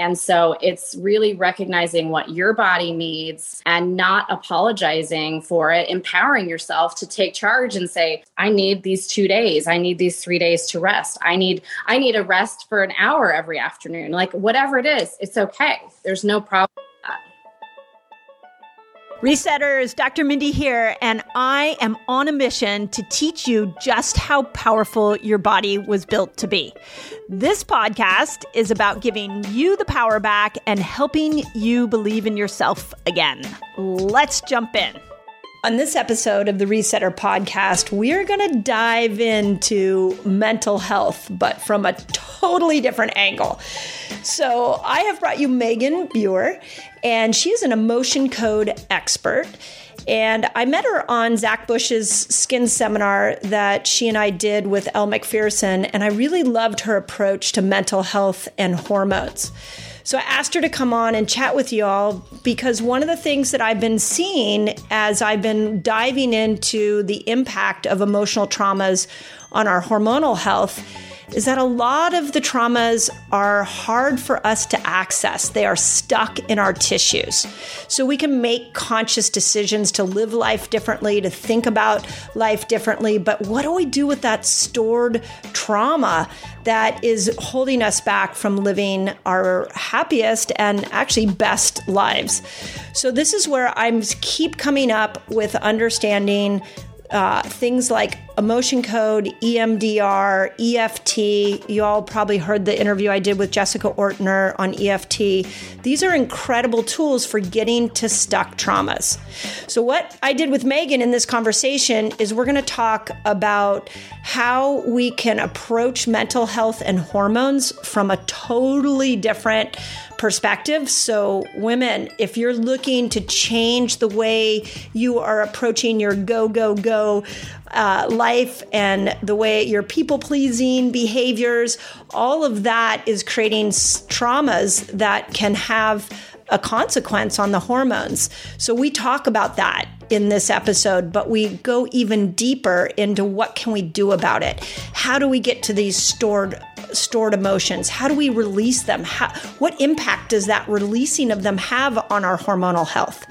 And so it's really recognizing what your body needs and not apologizing for it, empowering yourself to take charge and say, I need these two days. I need these three days to rest. I need, I need a rest for an hour every afternoon. Like whatever it is, it's okay. There's no problem. Resetters, Dr. Mindy here, and I am on a mission to teach you just how powerful your body was built to be. This podcast is about giving you the power back and helping you believe in yourself again. Let's jump in. On this episode of the Resetter podcast, we're going to dive into mental health, but from a totally different angle. So, I have brought you Megan Buer, and she is an emotion code expert. And I met her on Zach Bush's skin seminar that she and I did with Elle Macpherson, and I really loved her approach to mental health and hormones. So I asked her to come on and chat with y'all because one of the things that I've been seeing as I've been diving into the impact of emotional traumas on our hormonal health is that a lot of the traumas are hard for us to access. They are stuck in our tissues. So we can make conscious decisions to live life differently, to think about life differently. But what do we do with that stored trauma that is holding us back from living our happiest and actually best lives? So this is where I'm keep coming up with understanding uh, things like emotion code, EMDR, EFT. You all probably heard the interview I did with Jessica Ortner on EFT. These are incredible tools for getting to stuck traumas. So, what I did with Megan in this conversation is we're going to talk about how we can approach mental health and hormones from a totally different perspective. So, women, if you're looking to change the way you are approaching your go, go, go uh, life and the way your people pleasing behaviors, all of that is creating traumas that can have a consequence on the hormones. So we talk about that in this episode, but we go even deeper into what can we do about it? How do we get to these stored stored emotions? How do we release them? How, what impact does that releasing of them have on our hormonal health?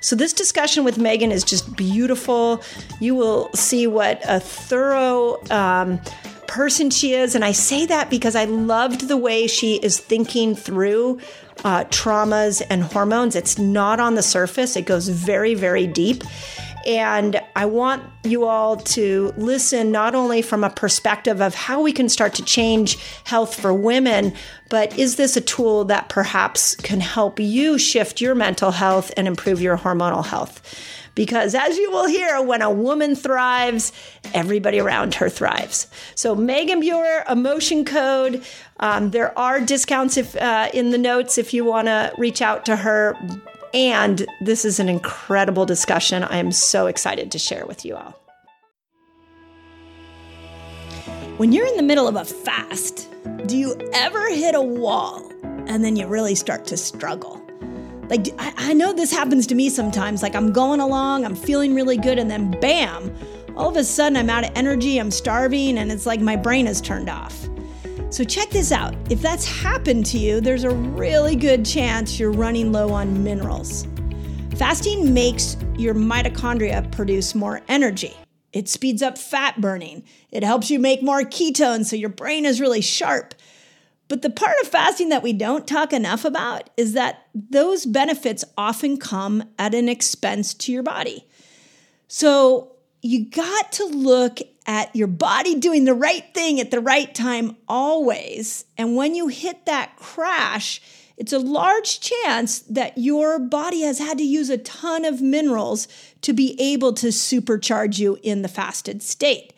So, this discussion with Megan is just beautiful. You will see what a thorough um, person she is. And I say that because I loved the way she is thinking through uh, traumas and hormones. It's not on the surface, it goes very, very deep. And I want you all to listen not only from a perspective of how we can start to change health for women, but is this a tool that perhaps can help you shift your mental health and improve your hormonal health? Because as you will hear, when a woman thrives, everybody around her thrives. So, Megan Buer, Emotion Code. Um, there are discounts if uh, in the notes if you want to reach out to her. And this is an incredible discussion. I am so excited to share with you all. When you're in the middle of a fast, do you ever hit a wall and then you really start to struggle? Like, I, I know this happens to me sometimes. Like, I'm going along, I'm feeling really good, and then bam, all of a sudden I'm out of energy, I'm starving, and it's like my brain is turned off. So, check this out. If that's happened to you, there's a really good chance you're running low on minerals. Fasting makes your mitochondria produce more energy. It speeds up fat burning. It helps you make more ketones so your brain is really sharp. But the part of fasting that we don't talk enough about is that those benefits often come at an expense to your body. So you got to look at your body doing the right thing at the right time always. And when you hit that crash, it's a large chance that your body has had to use a ton of minerals to be able to supercharge you in the fasted state.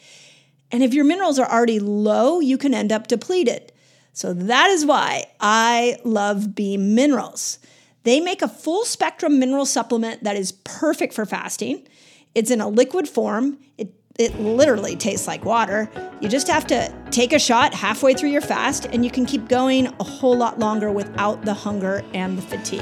And if your minerals are already low, you can end up depleted. So that is why I love Beam Minerals. They make a full spectrum mineral supplement that is perfect for fasting. It's in a liquid form. It it literally tastes like water. You just have to take a shot halfway through your fast, and you can keep going a whole lot longer without the hunger and the fatigue.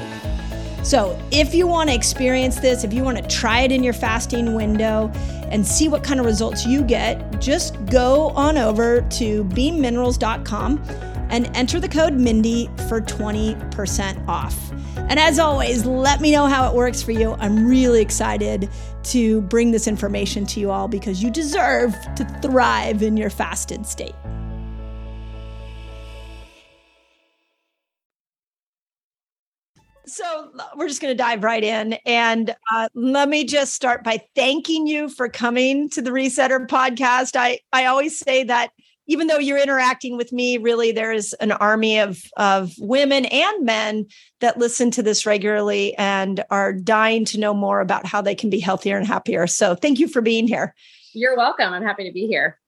So, if you want to experience this, if you want to try it in your fasting window and see what kind of results you get, just go on over to beamminerals.com and enter the code Mindy for 20% off. And as always, let me know how it works for you. I'm really excited to bring this information to you all because you deserve to thrive in your fasted state. So we're just going to dive right in. And uh, let me just start by thanking you for coming to the Resetter podcast. I, I always say that even though you're interacting with me, really there is an army of, of women and men that listen to this regularly and are dying to know more about how they can be healthier and happier. So thank you for being here. You're welcome. I'm happy to be here.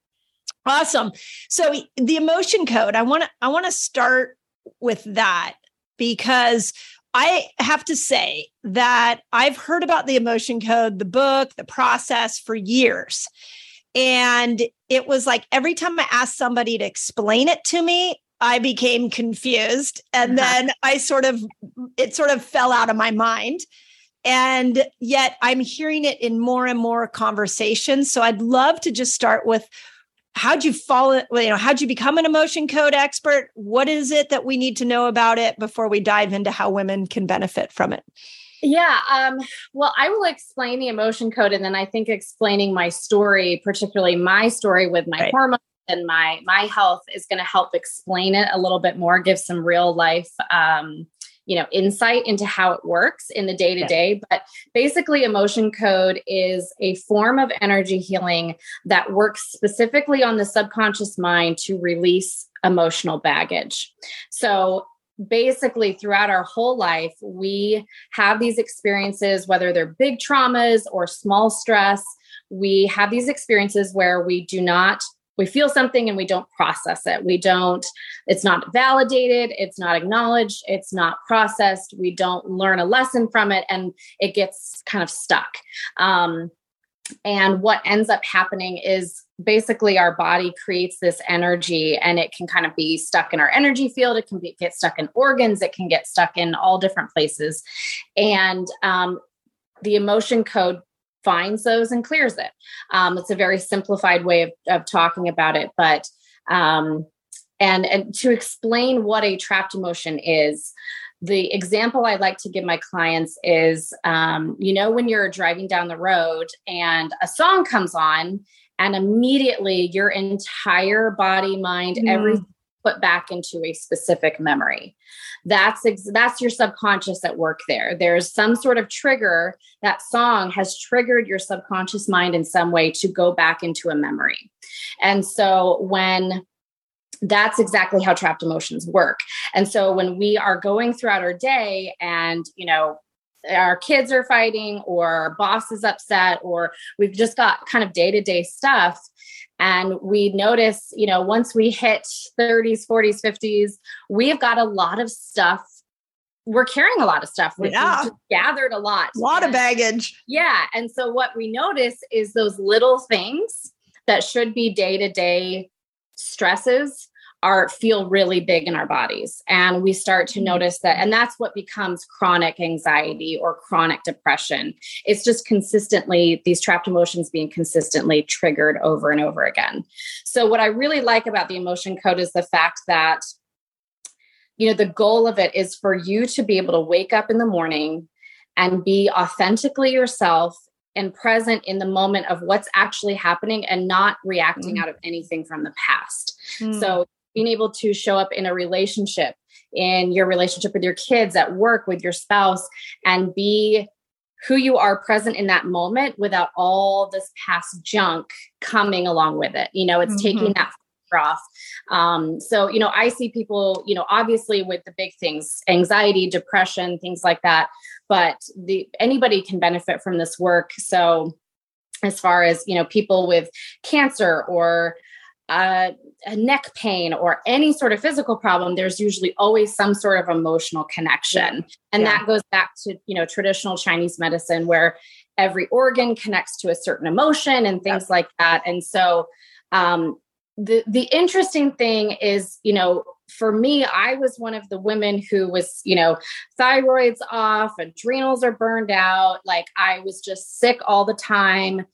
Awesome. So the emotion code, I want to I want to start with that because I have to say that I've heard about the emotion code, the book, the process for years. And it was like every time I asked somebody to explain it to me, I became confused. And uh-huh. then I sort of, it sort of fell out of my mind. And yet I'm hearing it in more and more conversations. So I'd love to just start with how'd you fall you know how'd you become an emotion code expert what is it that we need to know about it before we dive into how women can benefit from it yeah um, well i will explain the emotion code and then i think explaining my story particularly my story with my right. hormones and my my health is going to help explain it a little bit more give some real life um, you know insight into how it works in the day to day but basically emotion code is a form of energy healing that works specifically on the subconscious mind to release emotional baggage. So basically throughout our whole life we have these experiences whether they're big traumas or small stress we have these experiences where we do not we feel something and we don't process it. We don't, it's not validated, it's not acknowledged, it's not processed. We don't learn a lesson from it and it gets kind of stuck. Um, and what ends up happening is basically our body creates this energy and it can kind of be stuck in our energy field. It can be, get stuck in organs. It can get stuck in all different places. And um, the emotion code finds those and clears it. Um, it's a very simplified way of, of talking about it, but um, and and to explain what a trapped emotion is. The example I like to give my clients is, um, you know, when you're driving down the road and a song comes on, and immediately your entire body, mind, mm. everything put back into a specific memory. That's ex- that's your subconscious at work there. There's some sort of trigger. That song has triggered your subconscious mind in some way to go back into a memory. And so when that's exactly how trapped emotions work and so when we are going throughout our day and you know our kids are fighting or our boss is upset or we've just got kind of day-to-day stuff and we notice, you know, once we hit 30s, 40s, 50s, we've got a lot of stuff. We're carrying a lot of stuff. We've yeah. gathered a lot. A lot and, of baggage. Yeah. And so what we notice is those little things that should be day to day stresses are feel really big in our bodies. And we start to mm-hmm. notice that and that's what becomes chronic anxiety or chronic depression. It's just consistently these trapped emotions being consistently triggered over and over again. So what i really like about the emotion code is the fact that you know the goal of it is for you to be able to wake up in the morning and be authentically yourself and present in the moment of what's actually happening and not reacting mm. out of anything from the past. Mm. So being able to show up in a relationship, in your relationship with your kids, at work, with your spouse, and be who you are present in that moment without all this past junk coming along with it. You know, it's mm-hmm. taking that off. Um, so, you know, I see people, you know, obviously with the big things, anxiety, depression, things like that, but the anybody can benefit from this work. So, as far as you know, people with cancer or uh, a neck pain or any sort of physical problem there's usually always some sort of emotional connection and yeah. that goes back to you know traditional chinese medicine where every organ connects to a certain emotion and things yeah. like that and so um, the the interesting thing is you know for me i was one of the women who was you know thyroids off adrenals are burned out like i was just sick all the time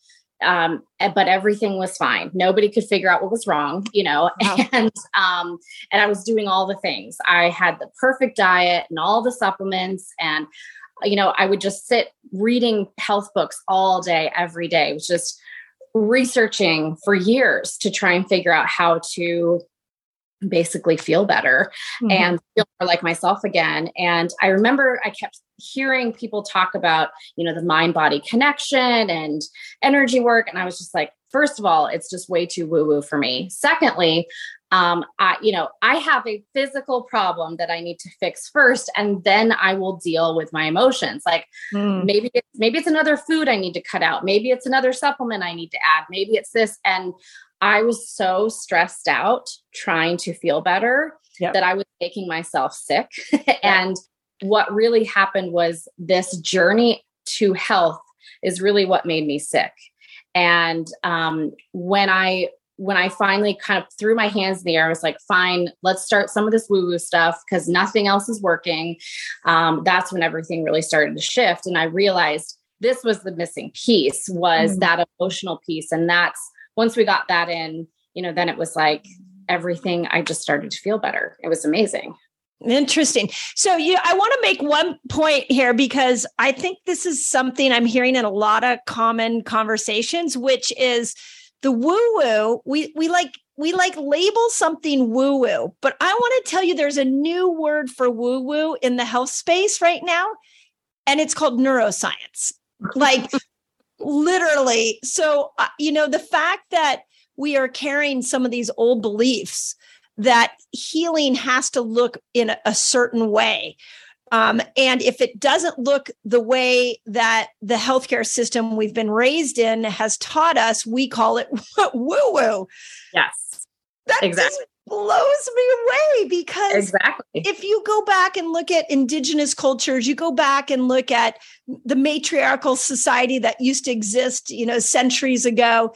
um, but everything was fine. Nobody could figure out what was wrong, you know. Wow. And um, and I was doing all the things. I had the perfect diet and all the supplements, and you know, I would just sit reading health books all day, every day. It was just researching for years to try and figure out how to basically feel better mm-hmm. and feel more like myself again. And I remember I kept hearing people talk about, you know, the mind body connection and energy work. And I was just like, first of all, it's just way too woo woo for me. Secondly, um, I, you know, I have a physical problem that I need to fix first, and then I will deal with my emotions. Like mm. maybe it's, maybe it's another food I need to cut out. Maybe it's another supplement I need to add. Maybe it's this. And I was so stressed out trying to feel better yep. that I was making myself sick. and what really happened was this journey to health is really what made me sick. And um, when I when I finally kind of threw my hands in the air, I was like, fine, let's start some of this woo woo stuff because nothing else is working. Um, that's when everything really started to shift. And I realized this was the missing piece was mm-hmm. that emotional piece. And that's once we got that in, you know, then it was like everything, I just started to feel better. It was amazing. Interesting. So you I want to make one point here because I think this is something I'm hearing in a lot of common conversations which is the woo woo we we like we like label something woo woo but I want to tell you there's a new word for woo woo in the health space right now and it's called neuroscience. Like literally. So uh, you know the fact that we are carrying some of these old beliefs that healing has to look in a, a certain way. Um, and if it doesn't look the way that the healthcare system we've been raised in has taught us, we call it woo woo. Yes. That exactly. Blows me away because exactly. if you go back and look at indigenous cultures, you go back and look at the matriarchal society that used to exist, you know, centuries ago,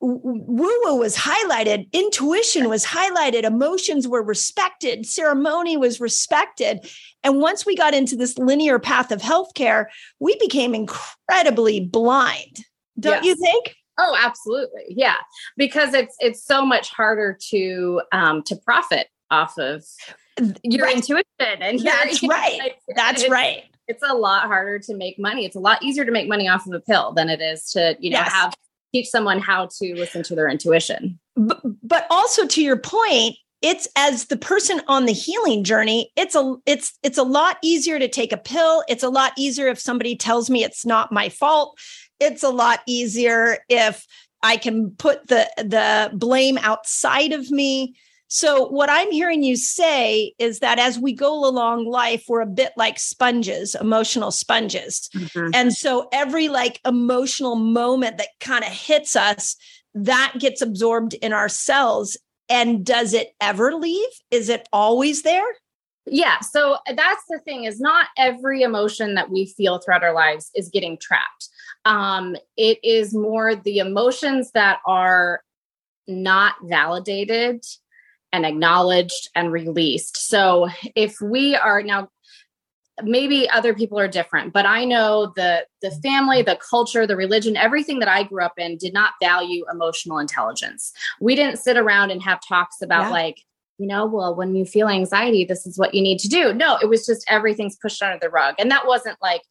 woo woo was highlighted, intuition was highlighted, emotions were respected, ceremony was respected. And once we got into this linear path of healthcare, we became incredibly blind. Don't yes. you think? Oh, absolutely. Yeah. Because it's it's so much harder to um to profit off of your right. intuition and that's your, right. That's right. It's a lot harder to make money. It's a lot easier to make money off of a pill than it is to, you know, yes. have teach someone how to listen to their intuition. But, but also to your point, it's as the person on the healing journey it's a it's it's a lot easier to take a pill it's a lot easier if somebody tells me it's not my fault it's a lot easier if i can put the the blame outside of me so, what I'm hearing you say is that as we go along life, we're a bit like sponges, emotional sponges. Mm-hmm. And so, every like emotional moment that kind of hits us, that gets absorbed in our cells. And does it ever leave? Is it always there? Yeah. So, that's the thing is not every emotion that we feel throughout our lives is getting trapped. Um, it is more the emotions that are not validated and acknowledged and released. So if we are now maybe other people are different but i know the the family the culture the religion everything that i grew up in did not value emotional intelligence we didn't sit around and have talks about yeah. like you know well when you feel anxiety this is what you need to do. No it was just everything's pushed under the rug. And that wasn't like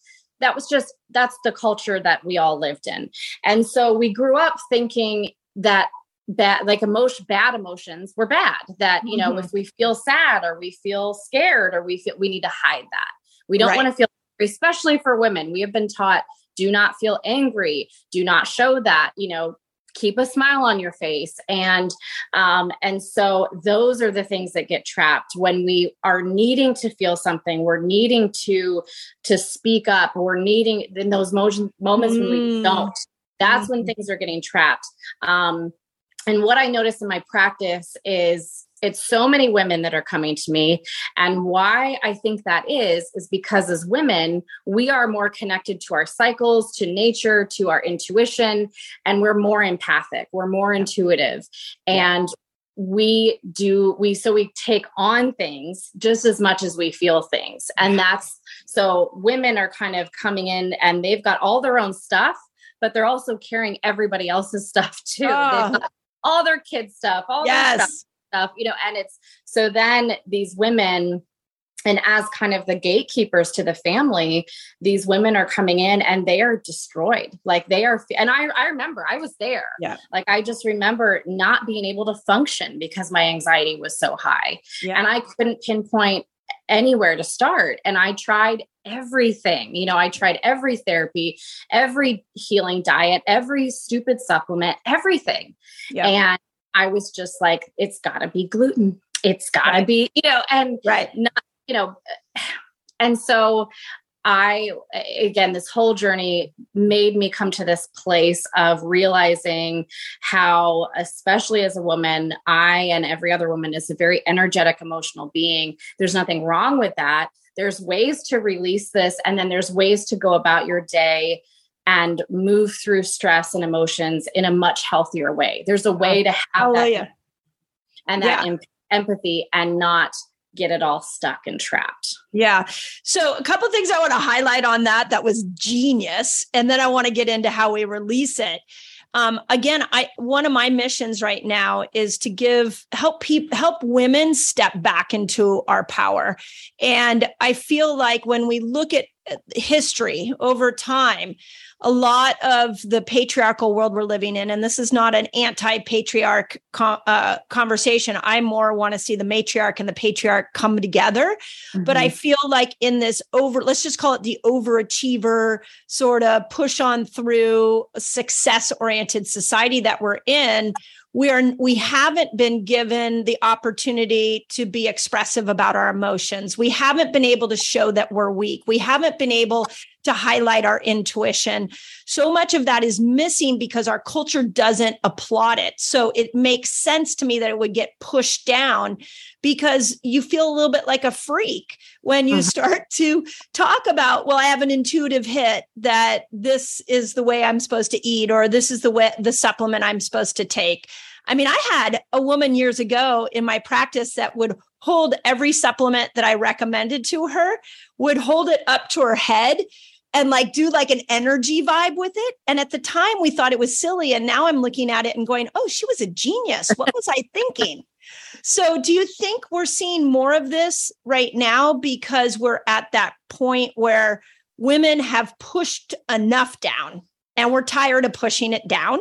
that was just that's the culture that we all lived in. And so we grew up thinking that bad like emotion bad emotions were bad that you know mm-hmm. if we feel sad or we feel scared or we feel we need to hide that. We don't right. want to feel especially for women. We have been taught do not feel angry do not show that you know keep a smile on your face and um and so those are the things that get trapped when we are needing to feel something we're needing to to speak up we're needing in those motion, moments mm. when we mm. don't that's mm-hmm. when things are getting trapped um and what I notice in my practice is it's so many women that are coming to me. And why I think that is, is because as women, we are more connected to our cycles, to nature, to our intuition, and we're more empathic, we're more intuitive. And we do we so we take on things just as much as we feel things and that's so women are kind of coming in and they've got all their own stuff but they're also carrying everybody else's stuff too. Oh. all their kids' stuff, all yes. their stuff, stuff, you know, and it's so then these women and as kind of the gatekeepers to the family these women are coming in and they are destroyed. Like they are and i i remember i was there. Yeah. Like i just remember not being able to function because my anxiety was so high. Yeah. and i couldn't pinpoint anywhere to start. And i tried everything you know i tried every therapy every healing diet every stupid supplement everything. Yeah. and i was just like it's got to be gluten. It's got to Right. be you know and right. not, you know and so i again this whole journey made me come to this place of realizing how especially as a woman i and every other woman is a very energetic emotional being. There's nothing wrong with that. There's ways to release this and then there's ways to go about your day and move through stress and emotions in a much healthier way there's a way to have that Hallelujah. and that em- empathy and not get it all stuck and trapped. Yeah. So a couple things I want to highlight on that that was genius and then I want to get into how we release it. Um, again, I one of my missions right now is to give help people help women step back into our power. And I feel like when we look at uh, history over time, a lot of the patriarchal world we're living in, and this is not an anti-patriarch co- uh, conversation. I more want to see the matriarch and the patriarch come together. But I feel like in this over, let's just call it the overachiever sort of push on through success-oriented society that we're in, we are we haven't been given the opportunity to be expressive about our emotions. We haven't been able to show that we're weak. We haven't been able to highlight our intuition. So much of that is missing because our culture doesn't applaud it. So it makes sense to me that it would get pushed down because you feel a little bit like a freak when you Mhm. start to talk about well i have an intuitive hit that this is the way i'm supposed to eat or this is the way the supplement i'm supposed to take i mean i had a woman years ago in my practice that would hold every supplement that i recommended to her would hold it up to her head and like do like an energy vibe with it. And at the time we thought it was silly and now i'm looking at it and going oh she was a genius. What was i thinking? So, do you think we're seeing more of this right now because we're at that point where women have pushed enough down and we're tired of pushing it down?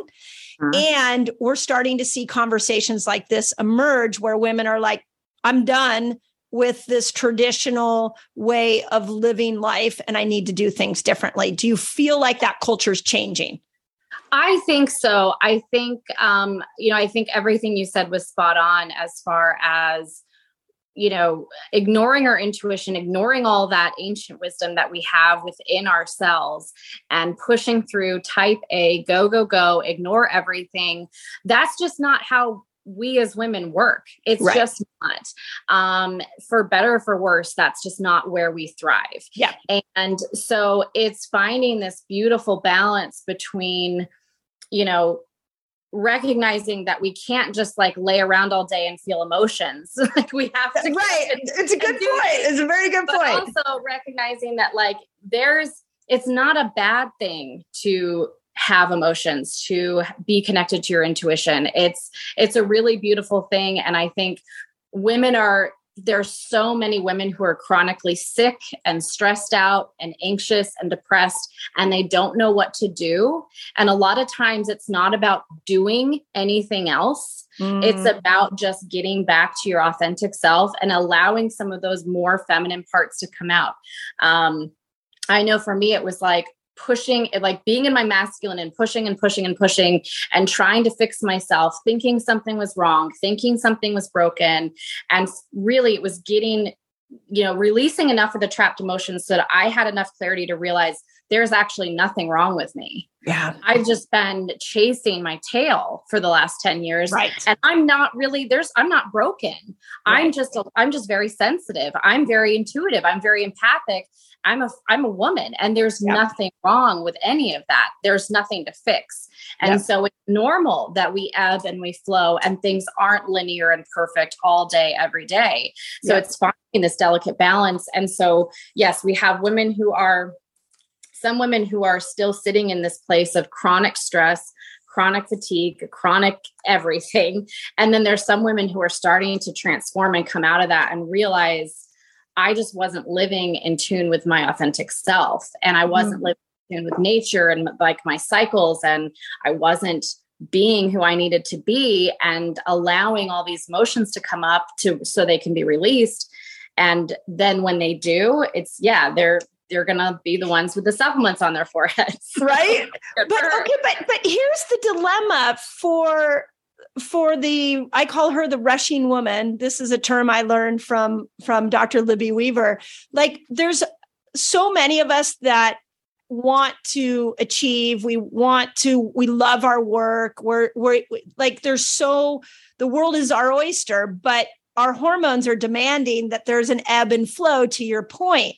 Mhm. And we're starting to see conversations like this emerge where women are like, I'm done with this traditional way of living life and I need to do things differently. Do you feel like that culture's changing? I think so. I think, um, you know, I think everything you said was spot on as far as, you know, ignoring our intuition, ignoring all that ancient wisdom that we have within ourselves and pushing through type A, go, go, go, ignore everything. That's just not how we as women work. It's Right. just not. Um, for better or for worse, that's just not where we thrive. Yeah. And so it's finding this beautiful balance between, you know, recognizing that we can't just like lay around all day and feel emotions. like we have to right. It's a good point. It's a very good but also recognizing that like there's it's not a bad thing to have emotions to be connected to your intuition it's it's a really beautiful thing and i think women are there's so many women who are chronically sick and stressed out and anxious and depressed and they don't know what to do and a lot of times it's not about doing anything else it's Mm. about just getting back to your authentic self and allowing some of those more feminine parts to come out. Um, I know for me, it was like pushing, like being in my masculine and pushing and pushing and pushing and trying to fix myself, thinking something was wrong, thinking something was broken. And really, it was getting, you know, releasing enough of the trapped emotions so that I had enough clarity to realize there's actually nothing wrong with me. yeah. I've just been chasing my tail for the last 10 years Right. and I'm not really there's I'm not broken. I'm just a, I'm just very sensitive. I'm very intuitive. I'm very empathic. I'm a I'm a woman and there's nothing wrong with any of that. There's nothing to fix. And so it's normal that we ebb and we flow and things aren't linear and perfect all day every day. So it's finding this delicate balance and so yes, we have women who are some women who are still sitting in this place of chronic stress chronic fatigue, chronic everything. And then there's some women who are starting to transform and come out of that and realize I just wasn't living in tune with my authentic self and I wasn't mm-hmm. living in tune with nature and like my cycles and I wasn't being who I needed to be and allowing all these emotions to come up to so they can be released. And then when they do it's yeah they're they're gonna be the ones with the supplements on their foreheads. Right? but okay but but here's the dilemma for for the i call her the rushing woman. This is a term i learned from from dr libby weaver. Like there's so many of us that want to achieve. We want to we love our work. We're we're like there's so the world is our oyster but our hormones are demanding that there's an ebb and flow to your point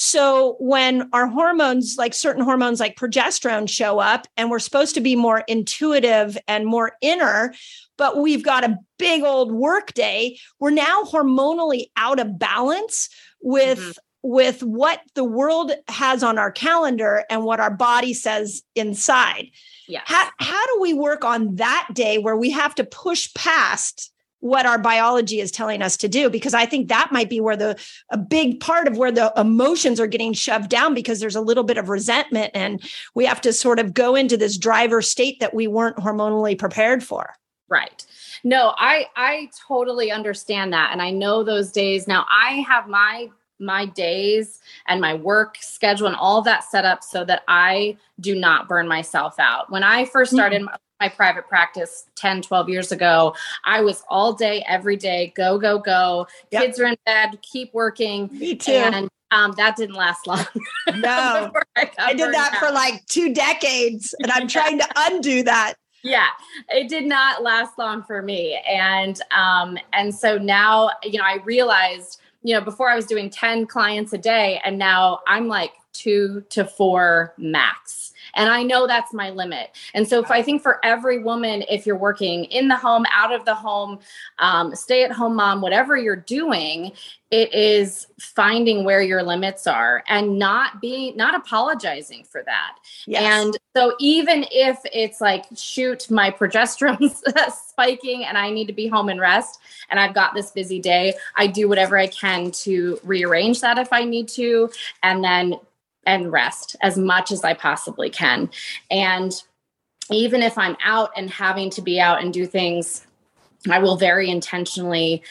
so when our hormones, like certain hormones like progesterone, show up and we're supposed to be more intuitive and more inner, but we've got a big old work day, we're now hormonally out of balance with mm-hmm with what the world has on our calendar and what our body says inside. Yeah. How, how do we work on that day where we have to push past what our biology is telling us to do because i think that might be where the a big part of where the emotions are getting shoved down because there's a little bit of resentment and we have to sort of go into this driver state that we weren't hormonally prepared for. Right. No i i totally understand that and i know those days. Now i have my my days and my work schedule and all that set up so that I do not burn myself out. When I first started mm-hmm my private practice 10 12 years ago. I was all day every day go go go. Yep. kids are in bed keep working. Me too. And um, that didn't last long. No. I, I, did that out. for like two decades and i'm trying to undo that. Yeah. It did not last long for me. And um and so now you know i realized you know before i was doing 10 clients a day and now i'm like two to four max and I know that's my limit. And so, if I think for every woman, if you're working in the home, out of the home, um, stay at home mom, whatever you're doing, it is finding where your limits are and not being not apologizing for that yes. and so even if it's like shoot my progesterone's spiking and i need to be home and rest and i've got this busy day i do whatever i can to rearrange that if i need to and then and rest as much as I possibly can. And even if I'm out and having to be out and do things, I will very intentionally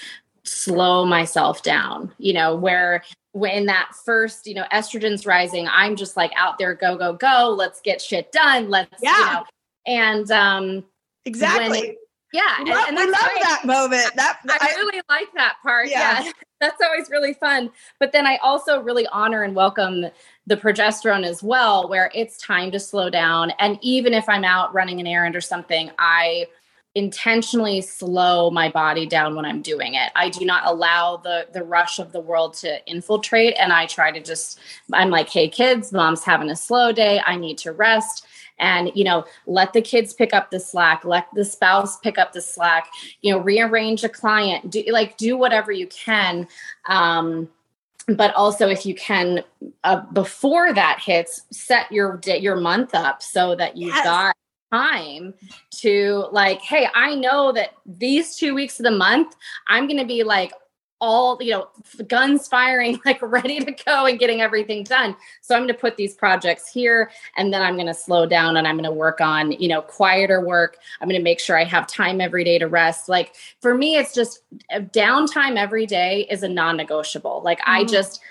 slow myself down, you know, where when that first, you know, estrogen's rising, I'm just like out there, go, go, go, let's get shit done. Let's, yeah. you know, and um, exactly. When, yeah. Love, and, and love that moment. That I, I, really like that part. Yeah. yeah. That's always really fun. But then I also really honor and welcome the progesterone as well, where it's time to slow down. And even if I'm out running an errand or something, I intentionally slow my body down when I'm doing it. I do not allow the the rush of the world to infiltrate and I try to just I'm like, "Hey kids, mom's having a slow day. I need to rest." And you know, let the kids pick up the slack, let the spouse pick up the slack, you know, rearrange a client, do like do whatever you can um but also if you can uh, before that hits set your your month up so that you've yes. got time to like hey i know that these two weeks of the month i'm going to be like all you know guns firing like ready to go and getting everything done. So i'm going to put these projects here and then i'm going to slow down and i'm going to work on you know quieter work. I'm going to make sure i have time every day to rest. Like for me it's just uh, downtime every day is a non-negotiable. Like mm-hmm. i just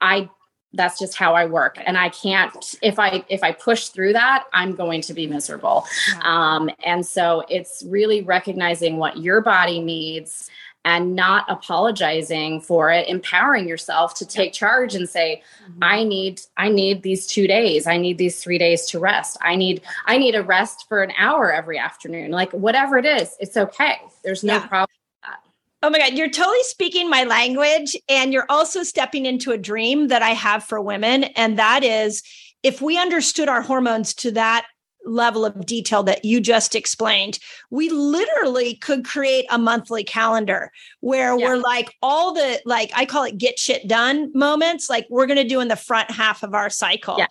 i that's just how i work. And i can't if i if i push through that i'm going to be miserable. Um and so it's really recognizing what your body needs and not apologizing for it empowering yourself to take charge and say mm-hmm. i need i need these 2 days i need these 3 days to rest i need i need a rest for an hour every afternoon like whatever it is it's okay there's no yeah. problem Oh my God, you're totally speaking my language. And you're also stepping into a dream that I have for women. And that is if we understood our hormones to that level of detail that you just explained, we literally could create a monthly calendar where yeah. we're like all the like I call it get shit done moments, like we're going to do in the front half of our cycle. Yeah.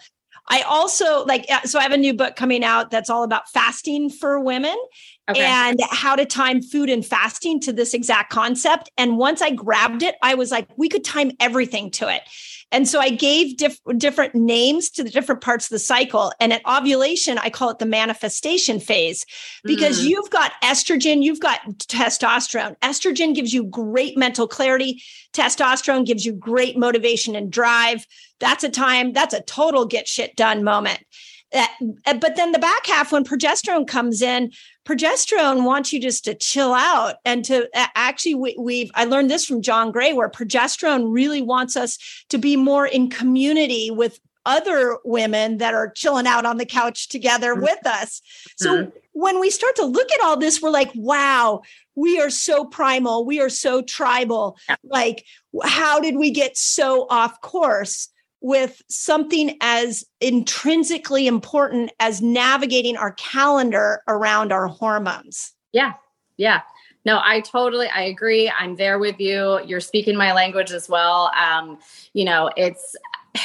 I also like, uh, so I have a new book coming out that's all about fasting for women. Okay. and how to time food and fasting to this exact concept. And once I grabbed it, I was like, we could time everything to it. And so I gave diff- different names to the different parts of the cycle. And at ovulation, I call it the manifestation phase because mm. you've got estrogen, you've got testosterone. Estrogen gives you great mental clarity, testosterone gives you great motivation and drive. That's a time, that's a total get shit done moment. Uh, but then the back half, when progesterone comes in, progesterone wants you just to chill out and to actually we, we've i learned this from john gray where progesterone really wants us to be more in community with other women that are chilling out on the couch together mm-hmm. with us. So mm-hmm. when we start to look at all this we're like wow we are so primal. We are so tribal. Like how did we get so off course with something as intrinsically important as navigating our calendar around our hormones. Yeah. Yeah. No, I totally I agree. I'm there with you. You're speaking my language as well. Um, you know, it's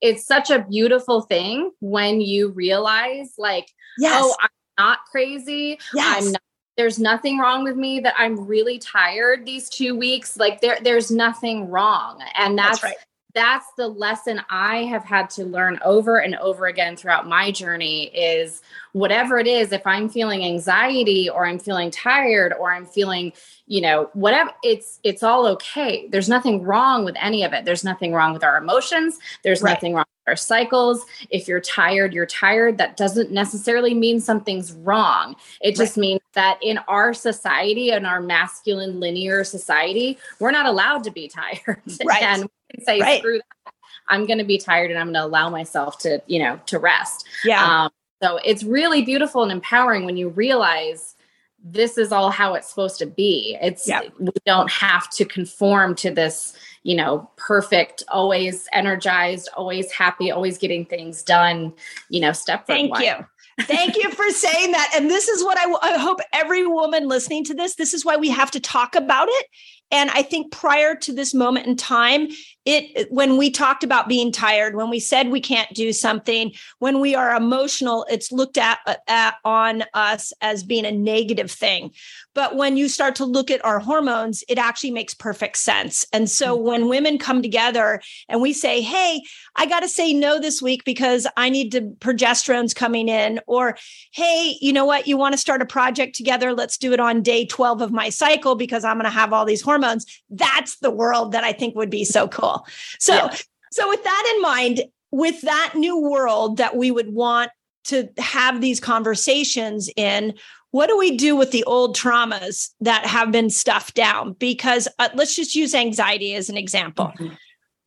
it's such a beautiful thing when you realize like, yes. oh, I'm not crazy. Yes. I'm not there's nothing wrong with me that I'm really tired these two weeks. Like there, there's nothing wrong. And that's, that's right that's the lesson I have had to learn over and over again throughout my journey is whatever it is, if I'm feeling anxiety or I'm feeling tired or I'm feeling, you know, whatever, it's it's all okay. There's nothing wrong with any of it. There's nothing wrong with our emotions. There's right. nothing wrong with our cycles. If you're tired, you're tired. That doesn't necessarily mean something's wrong. It just right. means that in our society, in our masculine linear society, we're not allowed to be tired. Right. and can say right. screw that. I'm going to be tired and I'm going to allow myself to, you know, to rest. Yeah. Um, so it's really beautiful and empowering when you realize this is all how it's supposed to be. It's yep. we don't have to conform to this, you know, perfect, always energized, always happy, always getting things done, you know, step Thank you. Thank you for saying that. And this is what I, I hope every woman listening to this, this is why we have to talk about it and I think prior to this moment in time, it when we talked about being tired, when we said we can't do something, when we are emotional, it's looked at, at on us as being a negative thing. But when you start to look at our hormones, it actually makes perfect sense. And so mm-hmm. when women come together and we say, "Hey, I got to say no this week because I need to progesterone's coming in," or "Hey, you know what? You want to start a project together? Let's do it on day 12 of my cycle because I'm going to have all these hormones." Hormones. That's the world that I think would be so cool. So, yeah. so with that in mind, with that new world that we would want to have these conversations in, what do we do with the old traumas that have been stuffed down? Because uh, let's just use anxiety as an example. Mm-hmm.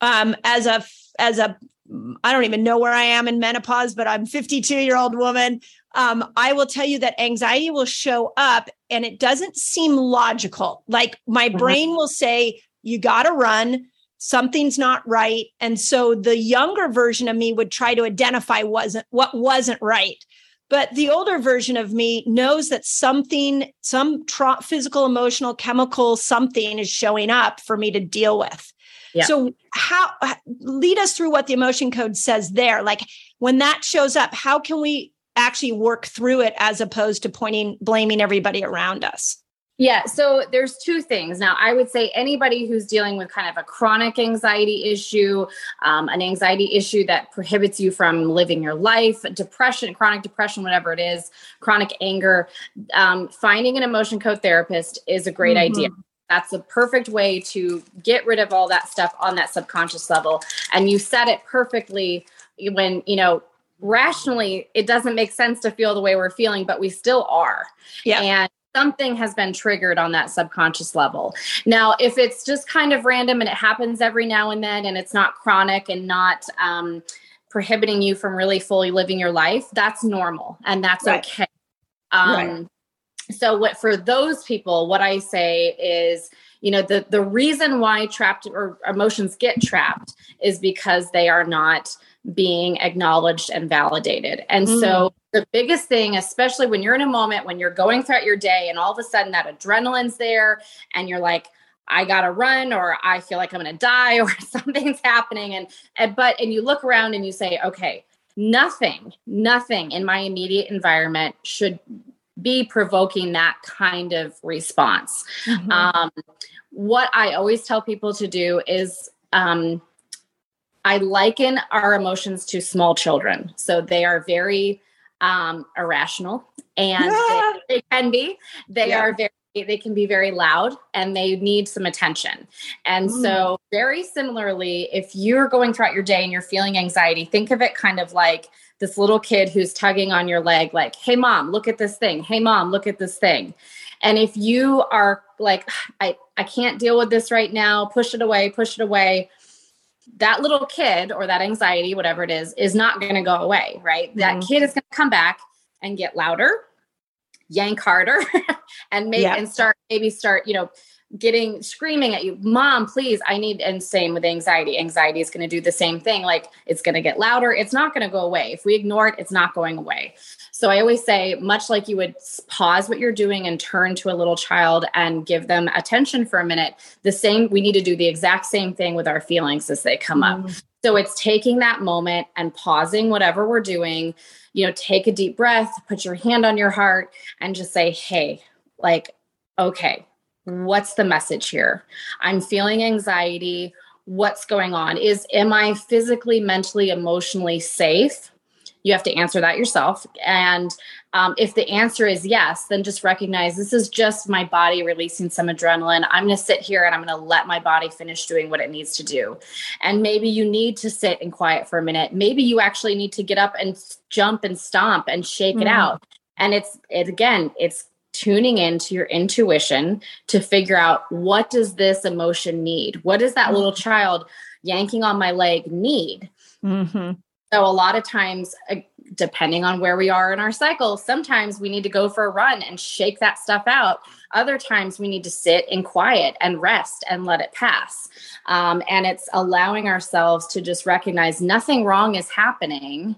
Um, as a as a I don't even know where I am in menopause, but I'm 52 year old woman. Um, I will tell you that anxiety will show up and it doesn't seem logical. Like my mm-hmm. brain will say, you got to run, something's not right. And so the younger version of me would try to identify wasn't what wasn't right. But the older version of me knows that something, some tra- physical, emotional, chemical, something is showing up for me to deal with. Yeah. So how lead us through what the emotion code says there. Like when that shows up, how can we actually work through it as opposed to pointing blaming everybody around us? Yeah, so there's two things. Now, I would say anybody who's dealing with kind of a chronic anxiety issue, um, an anxiety issue that prohibits you from living your life, depression, chronic depression, whatever it is, chronic anger, um, finding an emotion code therapist is a great mm-hmm. idea that's the perfect way to get rid of all that stuff on that subconscious level and you said it perfectly when you know rationally it doesn't make sense to feel the way we're feeling but we still are. Yeah. And something has been triggered on that subconscious level. Now if it's just kind of random and it happens every now and then and it's not chronic and not um, prohibiting you from really fully living your life that's normal and that's right. okay. Um, right so what for those people what i say is you know the the reason why trapped or emotions get trapped is because they are not being acknowledged and validated and mm. so the biggest thing especially when you're in a moment when you're going throughout your day and all of a sudden that adrenaline's there and you're like I gotta run or I feel like I'm gonna die or something's happening and, and but and you look around and you say, okay, nothing, nothing in my immediate environment should be provoking that kind of response. Mm-hmm. Um, what I always tell people to do is um, I liken our emotions to small children. So they are very um, irrational and yeah. they, they, can be. They yeah. are very they can be very loud and they need some attention. And mm. so, very similarly, if you're going throughout your day and you're feeling anxiety, think of it kind of like this little kid who's tugging on your leg, like, hey, mom, look at this thing. Hey, mom, look at this thing. And if you are like, I, I can't deal with this right now, push it away, push it away, that little kid or that anxiety, whatever it is, is not going to go away, right? Mm-hmm. That kid is going to come back and get louder, yank harder, and make yeah. and start maybe start, you know, getting screaming at you, mom, please, I need, and same with anxiety. Anxiety is going to do the same thing. Like it's going to get louder. It's not going to go away. If we ignore it, it's not going away. So I always say, much like you would pause what you're doing and turn to a little child and give them attention for a minute, the same, we need to do the exact same thing with our feelings as they come mm. up. So it's taking that moment and pausing whatever we're doing, you know, take a deep breath, put your hand on your heart, and just say, hey, like, okay, what's the message here? I'm feeling anxiety. What's going on? Is am I physically, mentally, emotionally safe? You have to answer that yourself. And um, if the answer is yes, then just recognize this is just my body releasing some adrenaline. I'm going to sit here and I'm going to let my body finish doing what it needs to do. And maybe you need to sit and quiet for a minute. Maybe you actually need to get up and jump and stomp and shake mm-hmm. it out. And it's it again, it's tuning into your intuition to figure out what does this emotion need what does that little mm-hmm. child yanking on my leg need mm-hmm. So a lot of times uh, depending on where we are in our cycle sometimes we need to go for a run and shake that stuff out. Other times we need to sit in quiet and rest and let it pass. Um, and it's allowing ourselves to just recognize nothing wrong is happening.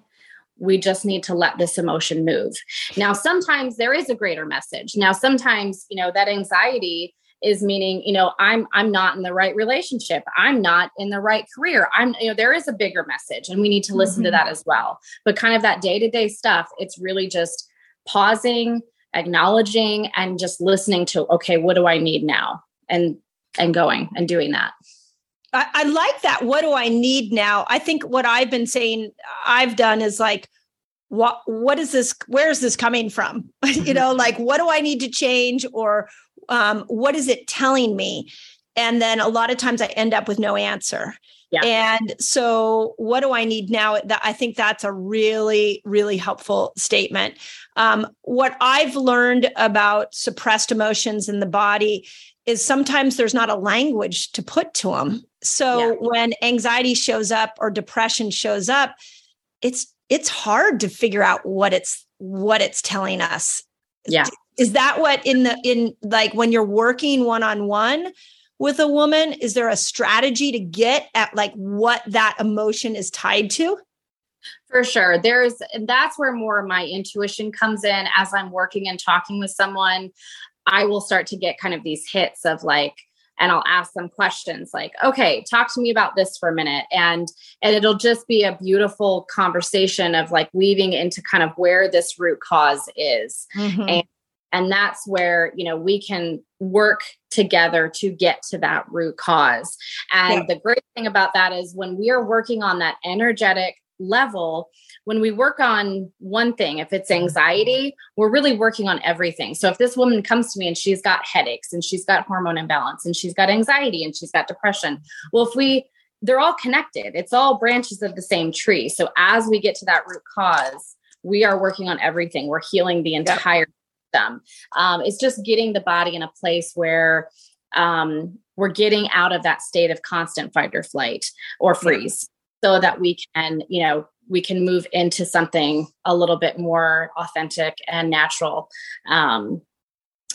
We just need to let this emotion move. Now sometimes there is a greater message. Now sometimes you know that anxiety is meaning you know i'm i'm not in the right relationship i'm not in the right career i'm you know there is a bigger message and we need to listen mm-hmm. to that as well but kind of that day-to-day stuff it's really just pausing acknowledging and just listening to okay what do i need now and and going and doing that I, I like that. What do I need now? I think what I've been saying I've done is like, what what is this where is this coming from you know like what do i need to change or um, what is it telling me and then a lot of times i end up with no answer yeah. and so what do i need now that i think that's a really really helpful statement um, what i've learned about suppressed emotions in the body is sometimes there's not a language to put to them. So yeah. when anxiety shows up or depression shows up, it's it's hard to figure out what it's what it's telling us. Yeah. Is that what in the in like when you're working one on one with a woman, is there a strategy to get at like what that emotion is tied to? For sure. There's and that's where more of my intuition comes in as I'm working and talking with someone. I will start to get kind of these hits of like, and I'll ask them questions like, okay, talk to me about this for a minute. And and it'll just be a beautiful conversation of like weaving into kind of where this root cause is. Mm-hmm. And and that's where you know we can work together to get to that root cause and yeah. the great thing about that is when we are working on that energetic level when we work on one thing, if it's anxiety, we're really working on everything. So if this woman comes to me and she's got headaches and she's got hormone imbalance and she's got anxiety and she's got depression, well, if we, they're all connected, it's all branches of the same tree. So as we get to that root cause, we are working on everything. We're healing the entire system. Um, it's just getting the body in a place where um, we're getting out of that state of constant fight or flight or freeze so that we can, you know, we can move into something a little bit more authentic and natural. Um,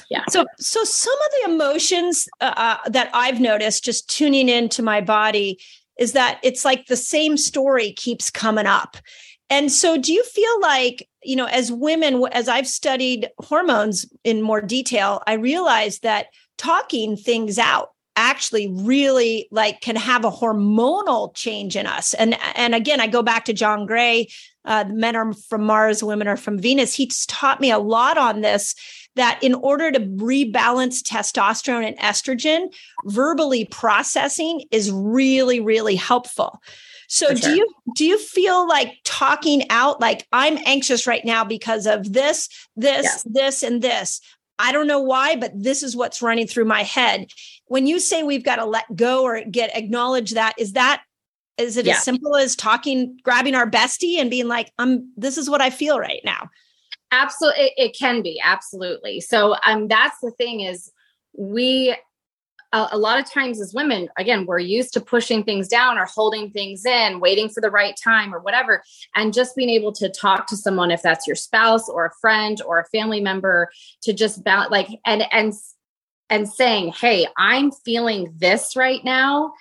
yeah. So so some of the emotions uh, uh, that i've noticed just tuning into my body is that it's like the same story keeps coming up. And so do you feel like you know as women as i've studied hormones in more detail i realized that talking things out actually really like can have a hormonal change in us. And and again i go back to john gray uh, men are from mars women are from venus. He's taught me a lot on this that in order to rebalance testosterone and estrogen verbally processing is really really helpful. So sure. do you do you feel like talking out like i'm anxious right now because of this this this and this. I don't know why, but this is what's running through my head. When you say we've got to let go or get acknowledge that, is that is it yeah. as simple as talking, grabbing our bestie and being like, "I'm this is what I feel right now." Absolutely, it, it can be absolutely. So, um, that's the thing is we a, a lot of times as women, again, we're used to pushing things down or holding things in, waiting for the right time or whatever. And just being able to talk to someone, if that's your spouse or a friend or a family member, to just bounce like and and and saying, Hey, I'm feeling this right now.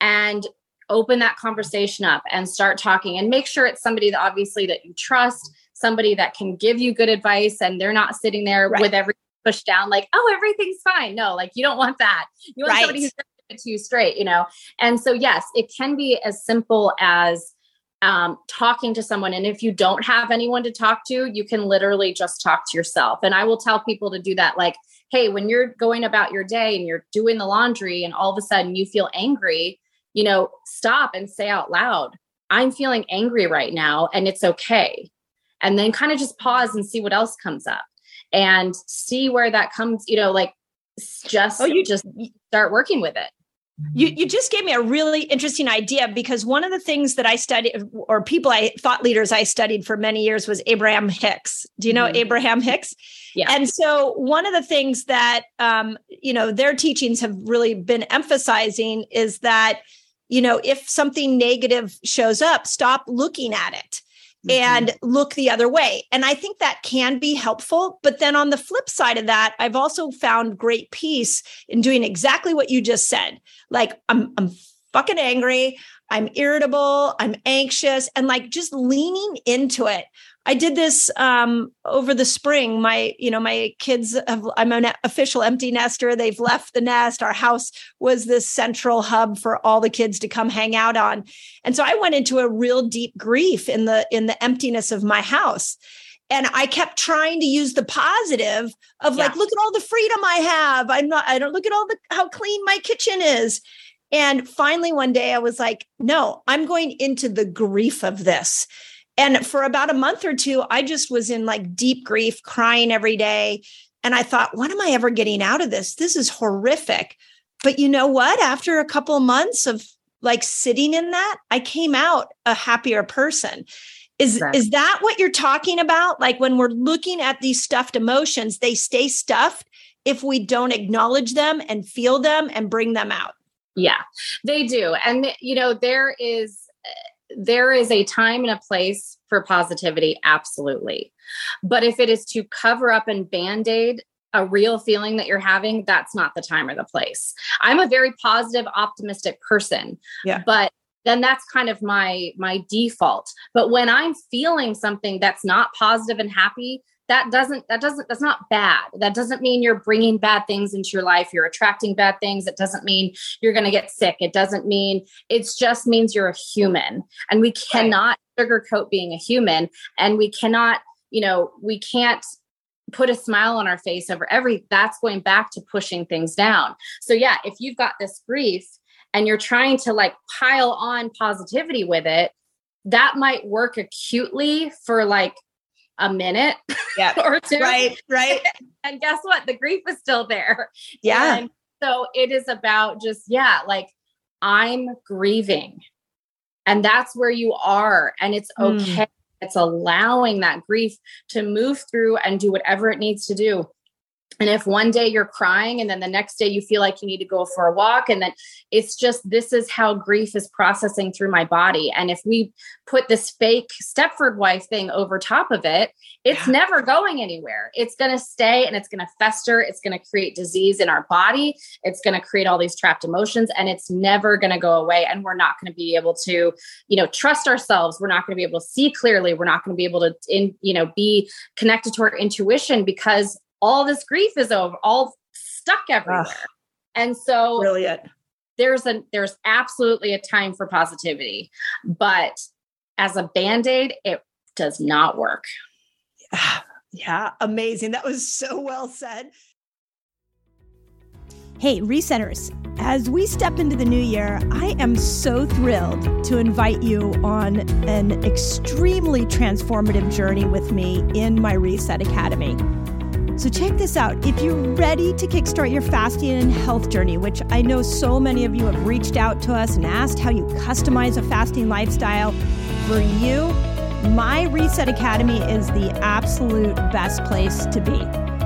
And open that conversation up and start talking and make sure it's somebody that obviously that you trust somebody that can give you good advice and they're not sitting there right. with every pushed down like, oh, everything's fine. No, like you don't want that. You want right. somebody who's going to to you straight, you know? And so, yes, it can be as simple as um, talking to someone. And if you don't have anyone to talk to, you can literally just talk to yourself. And I will tell people to do that. Like, hey, when you're going about your day and you're doing the laundry and all of a sudden you feel angry, you know, stop and say out loud, I'm feeling angry right now and it's okay. And then kind of just pause and see what else comes up and see where that comes, you know, like just, oh, you just start working with it. You you just gave me a really interesting idea because one of the things that I studied or people I thought leaders I studied for many years was Abraham Hicks. Do you know mm-hmm. Abraham Hicks? Yeah. And so one of the things that um, you know their teachings have really been emphasizing is that you know if something negative shows up, stop looking at it mm-hmm. and look the other way. And I think that can be helpful. But then on the flip side of that, I've also found great peace in doing exactly what you just said. Like, I'm, I'm fucking angry. I'm irritable. I'm anxious and like just leaning into it. I did this um, over the spring. My, you know, my kids have, I'm an official empty nester. They've left the nest. Our house was this central hub for all the kids to come hang out on. And so I went into a real deep grief in the, in the emptiness of my house. And I kept trying to use the positive of yeah. like, look at all the freedom I have. I'm not, I don't look at all the, how clean my kitchen is. And finally, one day I was like, no, I'm going into the grief of this. And for about a month or two, I just was in like deep grief, crying every day. And I thought, when am I ever getting out of this? This is horrific. But you know what? After a couple of months of like sitting in that, I came out a happier person. Is right. is that what you're talking about? Like when we're looking at these stuffed emotions, they stay stuffed if we don't acknowledge them and feel them and bring them out. Yeah, they do. And you know, there is there is a time and a place for positivity, absolutely. But if it is to cover up and band aid a real feeling that you're having, that's not the time or the place. I'm a very positive, optimistic person. Yeah. But then that's kind of my my default but when i'm feeling something that's not positive and happy that doesn't that doesn't that's not bad. That doesn't mean you're bringing bad things into your life. You're attracting bad things. It doesn't mean you're going to get sick. It doesn't mean it just means you're a human. And we cannot right. sugarcoat being a human. And we cannot you know we can't put a smile on our face over every that's going back to pushing things down. So yeah if you've got this grief and you're trying to like pile on positivity with it that might work acutely for like a minute yeah. or two. Right, right. and guess what? The grief is still there. Yeah. And so it is about just, yeah, like I'm grieving. And that's where you are. And it's hmm. okay. Mm. It's allowing that grief to move through and do whatever it needs to do and if one day you're crying and then the next day you feel like you need to go for a walk and then it's just this is how grief is processing through my body. And if we put this fake stepford wife thing over top of it it's yeah. never going anywhere. It's going to stay and it's going to fester. It's going to create disease in our body. It's going to create all these trapped emotions and it's never going to go away. And we're not going to be able to you know trust ourselves. We're not going to be able to see clearly. We're not going to be able to in you know be connected to our intuition because all this grief is over, all stuck everywhere. Ugh. And so brilliant. There's a there's absolutely a time for positivity, but as a band-aid, it does not work. Yeah, amazing. That was so well said. Hey, resetters, as we step into the new year, I am so thrilled to invite you on an extremely transformative journey with me in my Reset Academy. So, check this out. If you're ready to kickstart your fasting and health journey, which I know so many of you have reached out to us and asked how you customize a fasting lifestyle for you, my Reset Academy is the absolute best place to be.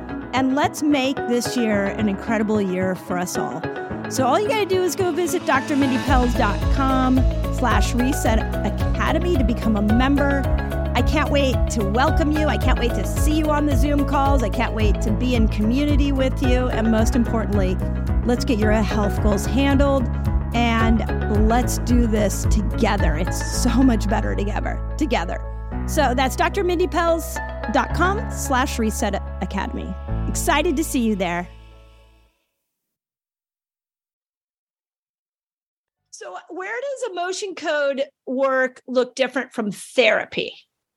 And let's make this year an incredible year for us all. So all you got to do is go visit drmindypelz.com slash reset academy to become a member. I can't wait to welcome you. I can't wait to see you on the Zoom calls. I can't wait to be in community with you. And most importantly, let's get your health goals handled and let's do this together. It's so much better together. Together. So that's drmindypelz.com slash reset academy. Excited to see you there. So where does emotion code work look different from therapy?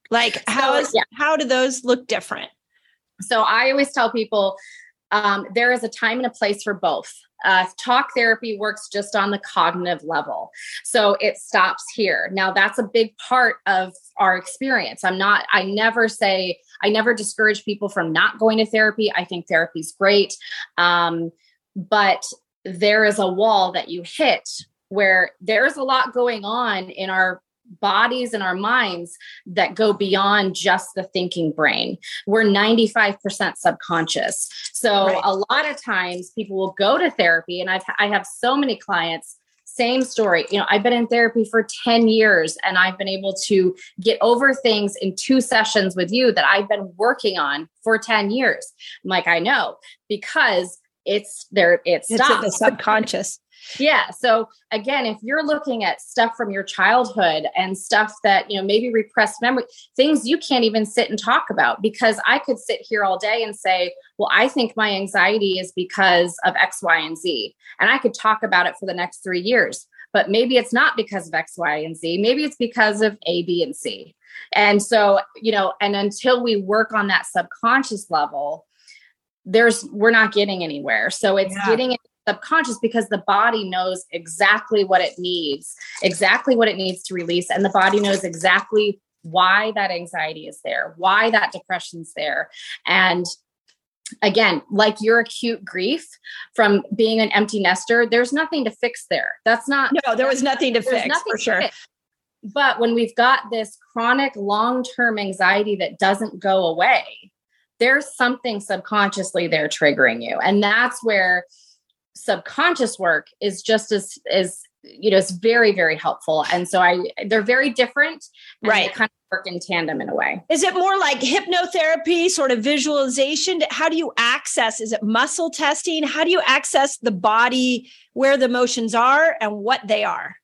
Like how is, yeah. how do those look different? So I always tell people um, there is a time and a place for both. Uh, talk therapy works just on the cognitive level. So it stops here. Now, that's a big part of our experience. I'm not, I never say, I never discourage people from not going to therapy. I think therapy's great. Um, but there is a wall that you hit where there's a lot going on in our bodies and our minds that go beyond just the thinking brain. We're 95% subconscious. So right. a lot of times people will go to therapy and I've I have so many clients same story. You know, I've been in therapy for 10 years and I've been able to get over things in two sessions with you that I've been working on for 10 years. I'm like, I know because it's there, it stops. It's in the subconscious. Yeah. So again, if you're looking at stuff from your childhood and stuff that, you know, maybe repressed memory, things you can't even sit and talk about because I could sit here all day and say, well, I think my anxiety is because of X, Y, and Z. And I could talk about it for the next three years. But maybe it's not because of X, Y, and Z. Maybe it's because of A, B, and C. And so, you know, and until we work on that subconscious level, there's we're not getting anywhere. So it's yeah. getting subconscious because the body knows exactly what it needs, exactly what it needs to release. And the body knows exactly why that anxiety is there, why that depression's there. And again, like your acute grief from being an empty nester, there's nothing to fix there. That's not. No, there was nothing to fix nothing for sure. Fix. But when we've got this chronic long term anxiety that doesn't go away, there's something subconsciously there triggering you. And that's where subconscious work is just as as you know it's very very helpful. And so i they're very different right. kind of work in tandem in a way. Is it more like hypnotherapy sort of visualization? How do you access is it muscle testing? How do you access the body where the emotions are and what they are?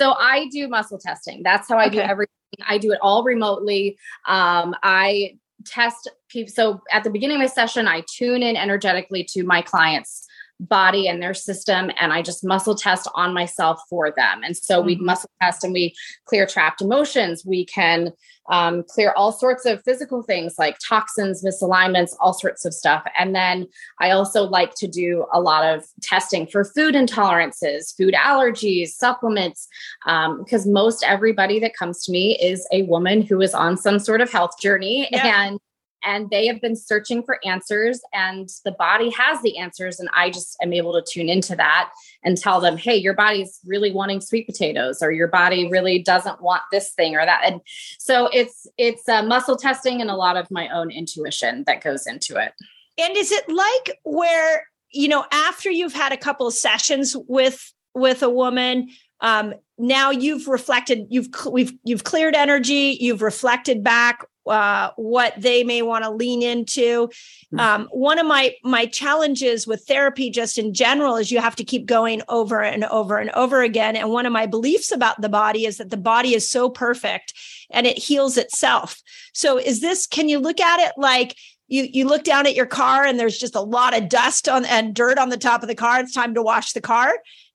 So i do muscle testing. That's how i okay. do everything. I do it all remotely. Um, i test people so at the beginning of the session i tune in energetically to my clients body and their system and I just muscle test on myself for them. And so mm-hmm. we muscle test and we clear trapped emotions. We can um, clear all sorts of physical things like toxins, misalignments, all sorts of stuff. And then I also like to do a lot of testing for food intolerances, food allergies, supplements, um, because most everybody that comes to me is a woman who is on some sort of health journey. Yeah. And and they have been searching for answers and the body has the answers and i just am able to tune into that and tell them hey your body's really wanting sweet potatoes or your body really doesn't want this thing or that. And so it's it's uh, muscle testing and a lot of my own intuition that goes into it. And is it like where you know after you've had a couple of sessions with with a woman um, now you've reflected you've we've you've cleared energy you've reflected back uh, what they may want to lean into. Hmm. Um, one of my my challenges with therapy, just in general, is you have to keep going over and over and over again. And one of my beliefs about the body is that the body is so perfect and it heals itself. So, is this? Can you look at it like? You, you look down at your car and there's just a lot of dust on and dirt on the top of the car. It's time to wash the car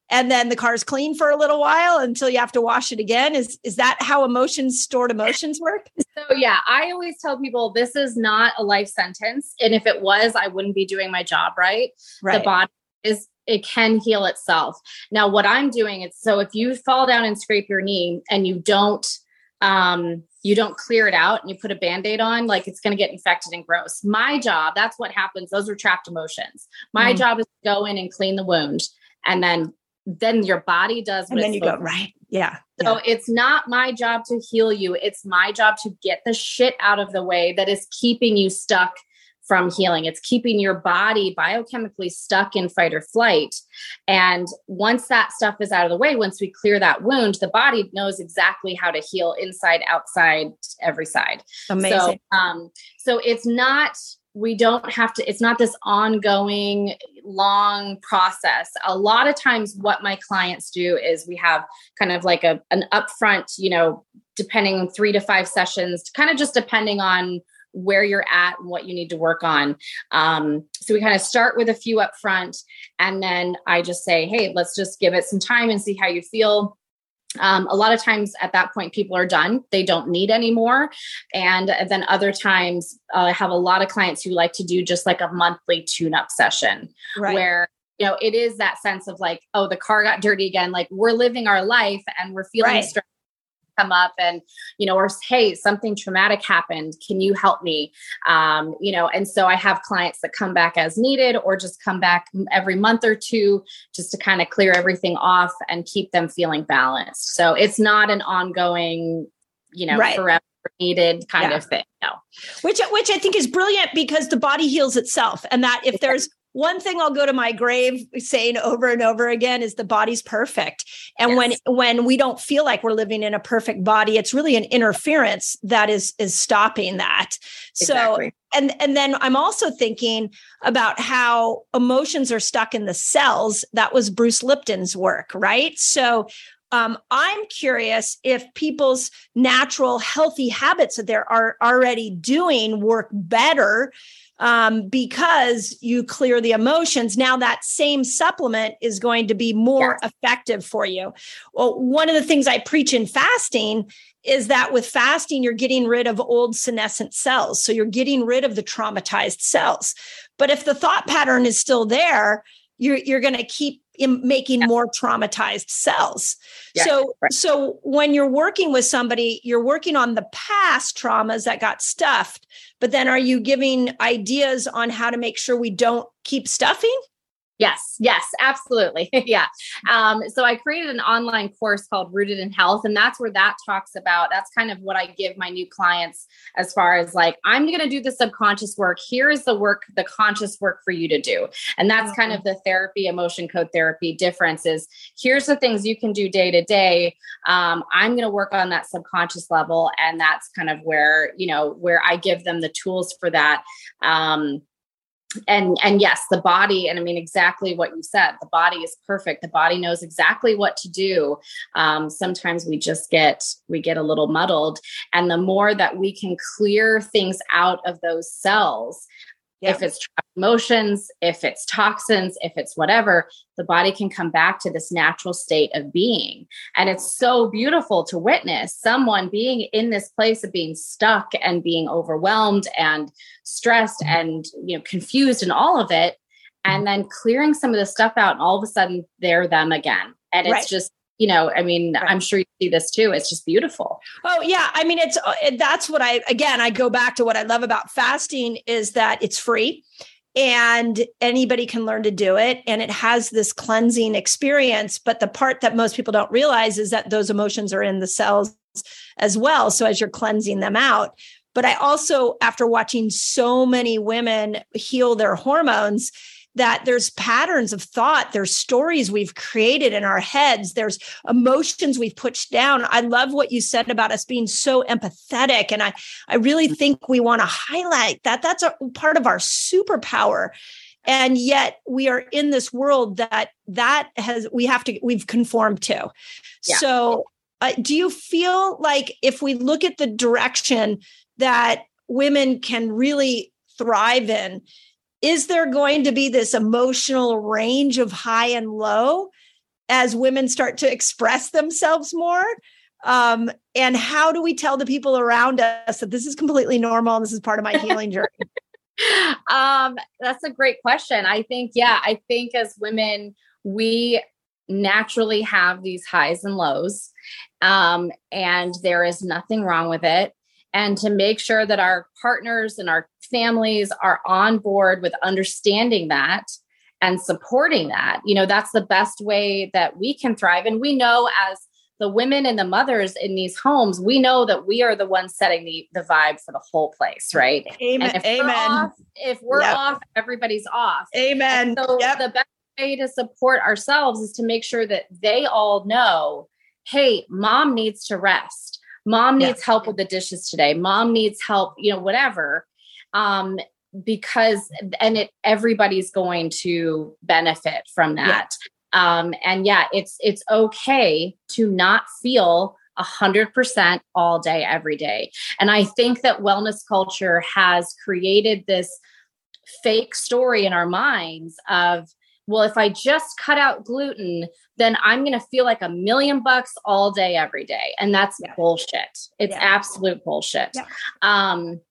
and then the car's clean for a little while until you have to wash it again. Is is that how emotions stored emotions work? So yeah i always tell people this is not a life sentence and if it was i wouldn't be doing my job right, right. the body is it can heal itself. Now what i'm doing is so if you fall down and scrape your knee and you don't um you don't clear it out and you put a band-aid on like it's going to get infected and gross. My job that's what happens those are trapped emotions. My mm. job is to go in and clean the wound and then then your body does and then you go right yeah so yeah. it's not my job to heal you. It's my job to get the shit out of the way that is keeping you stuck from healing. It's keeping your body biochemically stuck in fight or flight. And once that stuff is out of the way once we clear that wound the body knows exactly how to heal inside outside every side. Amazing. so um so it's not we don't have to it's not this ongoing long process. A lot of times what my clients do is we have kind of like a an upfront you know depending three to five sessions kind of just depending on where you're at and what you need to work on. Um, so we kind of start with a few up front and then i just say hey let's just give it some time and see how you feel um, a lot of times at that point people are done they don't need anymore and then other times uh, i have a lot of clients who like to do just like a monthly tune-up session right. where you know it is that sense of like oh the car got dirty again like we're living our life and we're feeling right. stressed come up and you know or hey something traumatic happened. Can you help me? Um, you know and so i have clients that come back as needed or just come back every month or two just to kind of clear everything off and keep them feeling balanced. So it's not an ongoing you know right. forever needed kind yeah. of thing no. Which which i think is brilliant because the body heals itself and that if there's one thing I'll go to my grave saying over and over again is the body's perfect. And yes. when when we don't feel like we're living in a perfect body, it's really an interference that is is stopping that. Exactly. So and and then I'm also thinking about how emotions are stuck in the cells. That was Bruce Lipton's work, right? So um, I'm curious if people's natural healthy habits that they're are already doing work better um, because you clear the emotions. Now, that same supplement is going to be more yes. effective for you. Well, one of the things I preach in fasting is that with fasting, you're getting rid of old senescent cells. So you're getting rid of the traumatized cells. But if the thought pattern is still there, you're, you're going to keep making yeah. more traumatized cells. Yeah, so right. so when you're working with somebody, you're working on the past traumas that got stuffed, but then are you giving ideas on how to make sure we don't keep stuffing? Yes, yes, absolutely. yeah. Um, so I created an online course called Rooted in Health, and that's where that talks about that's kind of what I give my new clients as far as like, I'm going to do the subconscious work. Here is the work, the conscious work for you to do. And that's kind of the therapy, emotion code therapy difference is here's the things you can do day to day. Um, I'm going to work on that subconscious level. And that's kind of where, you know, where I give them the tools for that. Um, and and yes the body and i mean exactly what you said the body is perfect. The body knows exactly what to do. Um, sometimes we just get we get a little muddled and the more that we can clear things out of those cells if it's emotions, if it's toxins, if it's whatever, the body can come back to this natural state of being. And it's so beautiful to witness someone being in this place of being stuck and being overwhelmed and stressed mm-hmm. and you know confused and all of it and then clearing some of the stuff out and all of a sudden they're them again. And it's right. just you know i mean right. i'm sure you see this too it's just beautiful oh yeah i mean it's uh, that's what i again i go back to what i love about fasting is that it's free and anybody can learn to do it and it has this cleansing experience but the part that most people don't realize is that those emotions are in the cells as well so as you're cleansing them out but i also after watching so many women heal their hormones that there's patterns of thought, there's stories we've created in our heads, there's emotions we've pushed down. I love what you said about us being so empathetic. And I, I really mm-hmm. think we want to highlight that. That's a part of our superpower. And yet we are in this world that that has we have to we've conformed to. Yeah. So uh, do you feel like if we look at the direction that women can really thrive in is there going to be this emotional range of high and low as women start to express themselves more? Um, and how do we tell the people around us that this is completely normal and this is part of my healing journey? um, that's a great question. I think, yeah, I think as women, we naturally have these highs and lows, um, and there is nothing wrong with it and to make sure that our partners and our families are on board with understanding that and supporting that. You know that's the best way that we can thrive. And we know as the women and the mothers in these homes we know that we are the ones setting the, the vibe for the whole place right? Amen. if amen. we're off, if we're yep. off everybody's off. Amen. And so yep. the best way to support ourselves is to make sure that they all know hey mom needs to rest mom needs yeah. help with the dishes today mom needs help you know whatever um because and it everybody's going to benefit from that yeah. um and yeah it's it's okay to not feel a hundred percent all day every day and i think that wellness culture has created this fake story in our minds of well, if I just cut out gluten, then I'm going to feel like a million bucks all day, every day. And that's yeah. bullshit. It's yeah. absolute bullshit. Yeah. Um,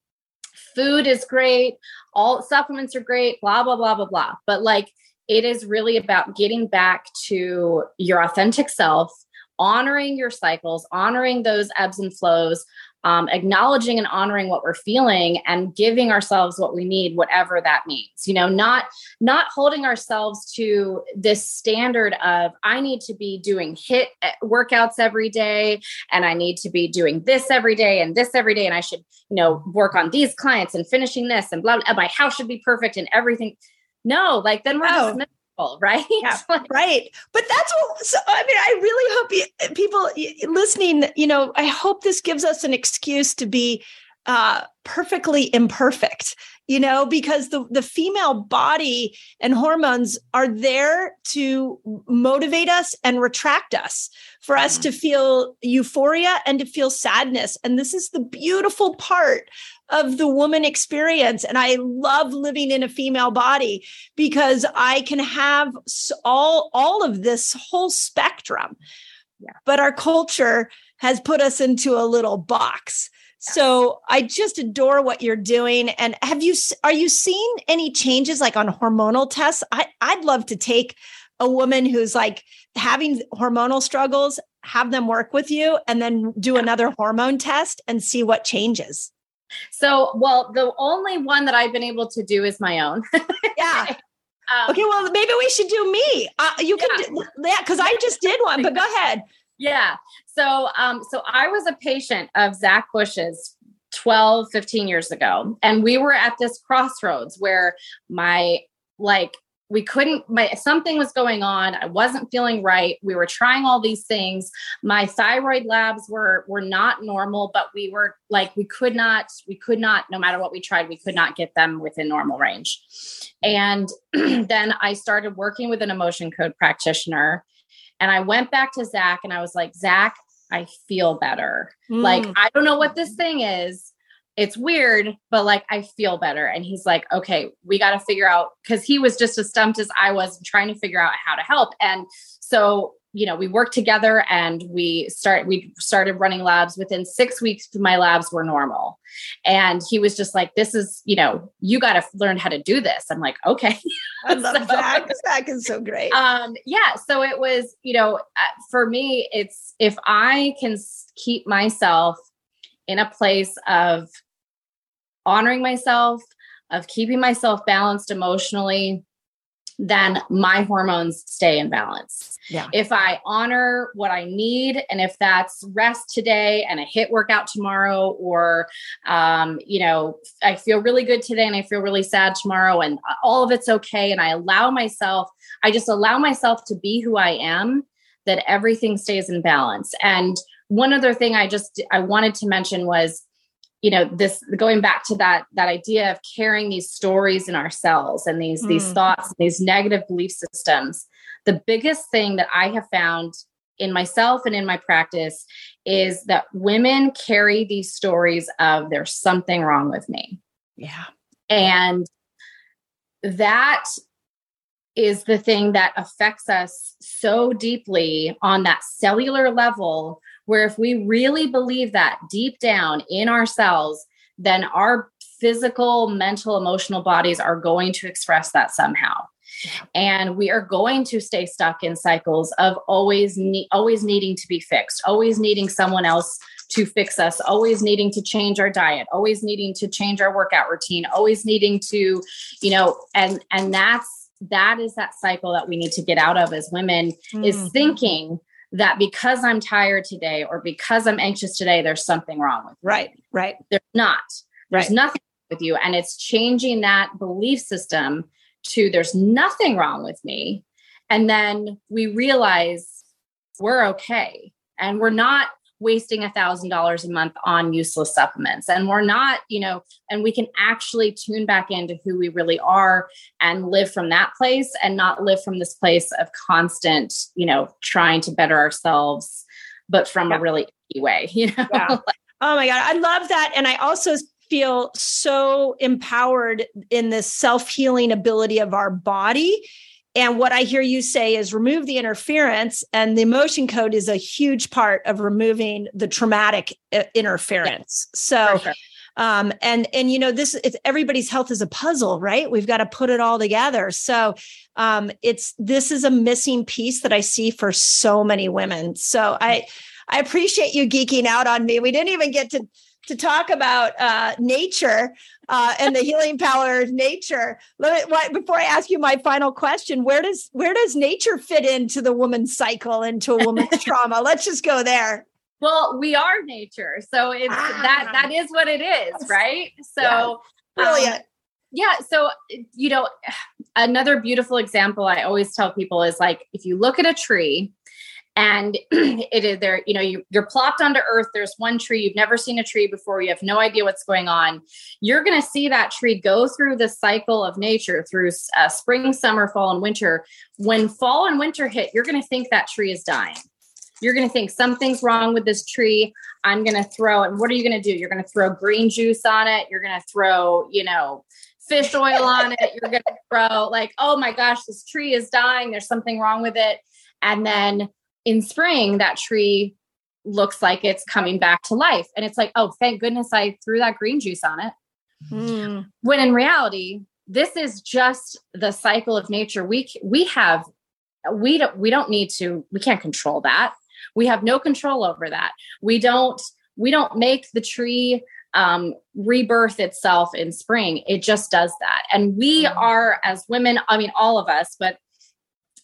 food is great. All supplements are great, blah, blah, blah, blah, blah. But like, it is really about getting back to your authentic self, honoring your cycles, honoring those ebbs and flows, um, acknowledging and honoring what we're feeling and giving ourselves what we need whatever that means you know not not holding ourselves to this standard of i need to be doing HIIT eh, workouts every day and i need to be doing this every day and this every day and i should you know work on these clients and finishing this and blah, blah my house should be perfect and everything no like then we're oh. just right? Yeah, right. But that's what, so, I mean, I really hope you, people listening, you know, I hope this gives us an excuse to be uh, perfectly imperfect, you know, because the, the female body and hormones are there to motivate us and retract us, for us to mm-hmm. feel euphoria and to feel sadness. And this is the beautiful part of the woman experience. And I love living in a female body because I can have all, all of this whole spectrum. Yeah. But our culture has put us into a little box. So I just adore what you're doing. And have you are you seeing any changes like on hormonal tests? I, I'd love to take a woman who's like having hormonal struggles, have them work with you, and then do another hormone test and see what changes. So, well, the only one that I've been able to do is my own. yeah. Um, okay, well, maybe we should do me. Uh, you can, yeah, yeah, because I just did one. But go ahead. Yeah. So, um, so I was a patient of Zach Bush's 12, 15 years ago, and we were at this crossroads where my like we couldn't my something was going on. I wasn't feeling right. We were trying all these things. My thyroid labs were were not normal but we were like we could not we could not no matter what we tried we could not get them within normal range. And then i started working with an emotion code practitioner and i went back to zach and i was like zach i feel better. Mm. like i don't know what this thing is it's weird, but like I feel better. And he's like, okay, we got to figure out because he was just as stumped as I was trying to figure out how to help. And so, you know, we worked together and we start we started running labs. Within six weeks, my labs were normal. And he was just like, This is, you know, you got to learn how to do this. I'm like, okay. I love so, Zach. Zach is so great. Um, yeah. So it was, you know, uh, for me, it's if I can keep myself in a place of honoring myself, of keeping myself balanced emotionally, then my hormones stay in balance. Yeah. If I honor what I need, and if that's rest today and a HIIT workout tomorrow, or, um, you know, I feel really good today and I feel really sad tomorrow, and all of it's okay, and I allow myself, I just allow myself to be who I am, that everything stays in balance. And one other thing I just I wanted to mention was you know this going back to that that idea of carrying these stories in ourselves and these mm. these thoughts and these negative belief systems the biggest thing that i have found in myself and in my practice is that women carry these stories of there's something wrong with me yeah and that is the thing that affects us so deeply on that cellular level where if we really believe that deep down in ourselves, then our physical, mental, emotional bodies are going to express that somehow. And we are going to stay stuck in cycles of always ne- always needing to be fixed, always needing someone else to fix us, always needing to change our diet, always needing to change our workout routine, always needing to, you know, and and that's that is that cycle that we need to get out of as women mm. is thinking that because I'm tired today or because I'm anxious today, there's something wrong with me. Right, right. There's not. There's right. nothing with you. And it's changing that belief system to there's nothing wrong with me. And then we realize we're okay. And we're not wasting a thousand dollars a month on useless supplements and we're not you know and we can actually tune back into who we really are and live from that place and not live from this place of constant you know trying to better ourselves but from yeah. a really way you know yeah. oh my god i love that and i also feel so empowered in this self-healing ability of our body and what I hear you say is remove the interference, and the emotion code is a huge part of removing the traumatic uh, interference. Yeah, so, sure. um, and and you know this, it's everybody's health is a puzzle, right? We've got to put it all together. So, um, it's this is a missing piece that I see for so many women. So I I appreciate you geeking out on me. We didn't even get to to talk about uh, nature uh, and the healing power of nature. Let me, before I ask you my final question, where does where does nature fit into the woman's cycle, into a woman's trauma? Let's just go there. Well, we are nature, so it's ah. that that is what it is, right? So yeah. brilliant. Um, yeah so you know another beautiful example i always tell people is like if you look at a tree and it is there you know you, you're plopped onto earth. There's one tree. You've never seen a tree before. You have no idea what's going on. You're going to see that tree go through the cycle of nature through uh, spring summer fall and winter. When fall and winter hit you're going to think that tree is dying. You're going to think something's wrong with this tree. I'm going to throw and what are you going to do? You're going to throw green juice on it. You're going to throw you know fish oil on it. You're going to throw like oh my gosh this tree is dying. There's something wrong with it. And then in spring, that tree looks like it's coming back to life. And it's like, oh, thank goodness I threw that green juice on it. Mm. When in reality, this is just the cycle of nature. We we have we don't we don't need to we can't control that. We have no control over that. We don't we don't make the tree um, rebirth itself in spring. It just does that. And we mm. are as women, I mean all of us, but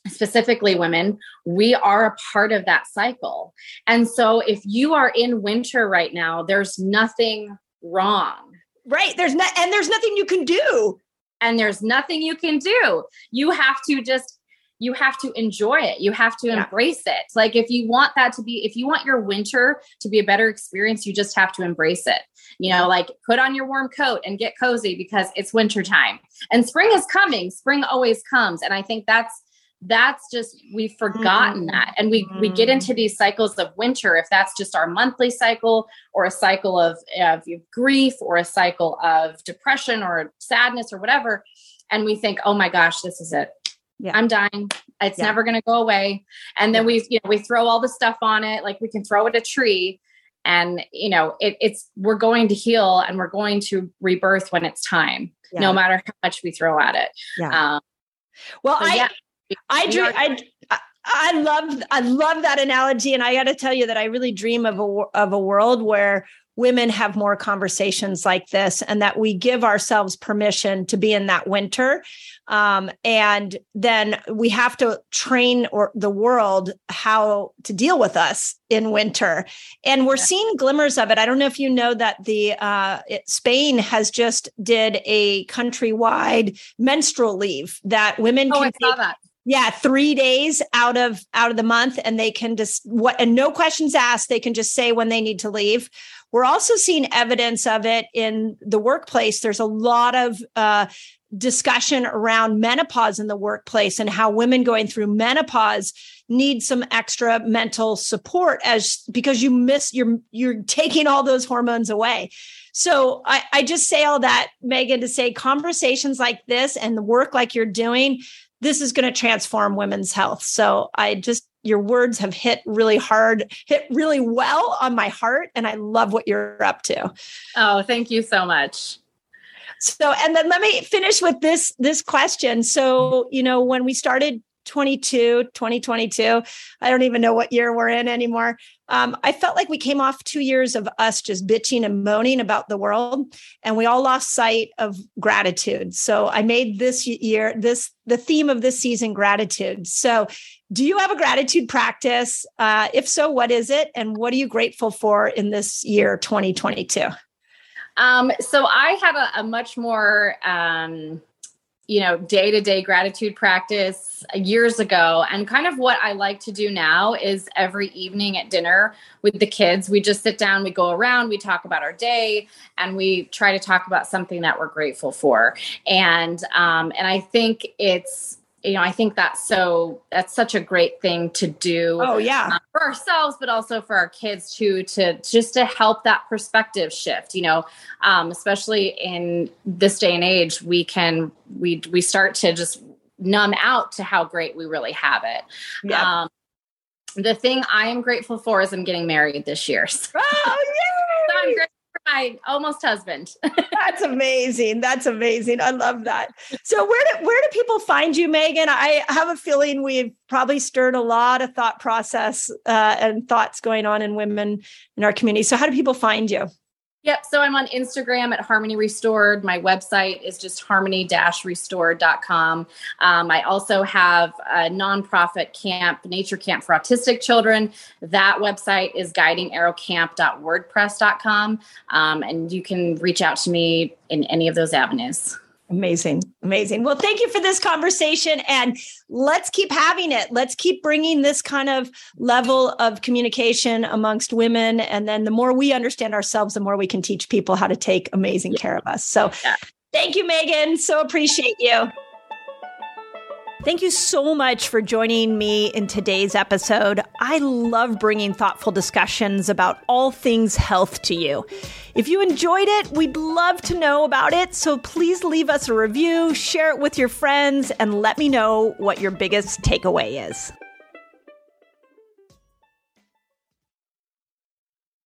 specifically women, we are a part of that cycle. And so if you are in winter right now, there's nothing wrong. Right. There's not, and there's nothing you can do. And there's nothing you can do. You have to just, you have to enjoy it. You have to yeah. embrace it. Like if you want that to be, if you want your winter to be a better experience, you just have to embrace it. You know, like put on your warm coat and get cozy because it's winter time. And spring is coming. Spring always comes. And I think that's that's just we've forgotten mm-hmm. that and we mm-hmm. we get mm-hmm. into these cycles of winter if that's just our monthly cycle or a cycle of, of grief or a cycle of depression or sadness or whatever and we think oh my gosh this is it yeah. i'm dying it's yeah. never going to go away and then yeah. we you know we throw all the stuff on it like we can throw it a tree and you know it, it's we're going to heal and we're going to rebirth when it's time no matter how much we throw at it yeah. Um, well i I dream. I I love I love that analogy, and I got to tell you that I really dream of a of a world where women have more conversations like this, and that we give ourselves permission to be in that winter. Um, and then we have to train or the world how to deal with us in winter. And we're yeah. seeing glimmers of it. I don't know if you know that the uh, it, Spain has just did a countrywide menstrual leave that women oh, can I saw that yeah three days out of out of the month and they can just what and no questions asked. They can just say when they need to leave. We're also seeing evidence of it in the workplace. There's a lot of uh, discussion around menopause in the workplace and how women going through menopause need some extra mental support as because you miss you're you're taking all those hormones away. So I, I just say all that megan to say conversations like this and the work like you're doing this is going to transform women's health. So I just, your words have hit really hard, hit really well on my heart. And I love what you're up to. Oh, thank you so much. So, and then let me finish with this, this question. So, you know, when we started 22, 2022. I don't even know what year we're in anymore. Um, I felt like we came off two years of us just bitching and moaning about the world, and we all lost sight of gratitude. So I made this year, this the theme of this season, gratitude. So, do you have a gratitude practice? Uh, if so, what is it, and what are you grateful for in this year, 2022? Um, so I have a, a much more um, you know, day to day gratitude practice years ago. And kind of what I like to do now is every evening at dinner with the kids, we just sit down, we go around, we talk about our day, and we try to talk about something that we're grateful for. And um, and I think it's you know, I think that's so that's such a great thing to do. Oh yeah, uh, for ourselves, but also for our kids too, to just to help that perspective shift. You know, um, especially in this day and age, we can we we start to just numb out to how great we really have it. Yeah. Um, the thing I am grateful for is I'm getting married this year. So, oh, so I'm grateful my almost husband. That's amazing. That's amazing. I love that. So where do where do people find you, Megan? I have a feeling we've probably stirred a lot of thought process uh, and thoughts going on in women in our community. So how do people find you? Yep. So I'm on Instagram at Harmony Restored. My website is just harmony-restored.com. Um, I also have a nonprofit camp, Nature Camp for Autistic Children. That website is guidingarrowcamp.wordpress.com. Um, and you can reach out to me in any of those avenues. Amazing. Amazing. Well, thank you for this conversation and let's keep having it. Let's keep bringing this kind of level of communication amongst women. And then the more we understand ourselves, the more we can teach people how to take amazing care of us. So yeah. thank you, Megan. So appreciate you. Thank you so much for joining me in today's episode. I love bringing thoughtful discussions about all things health to you. If you enjoyed it, we'd love to know about it. So please leave us a review, share it with your friends, and let me know what your biggest takeaway is.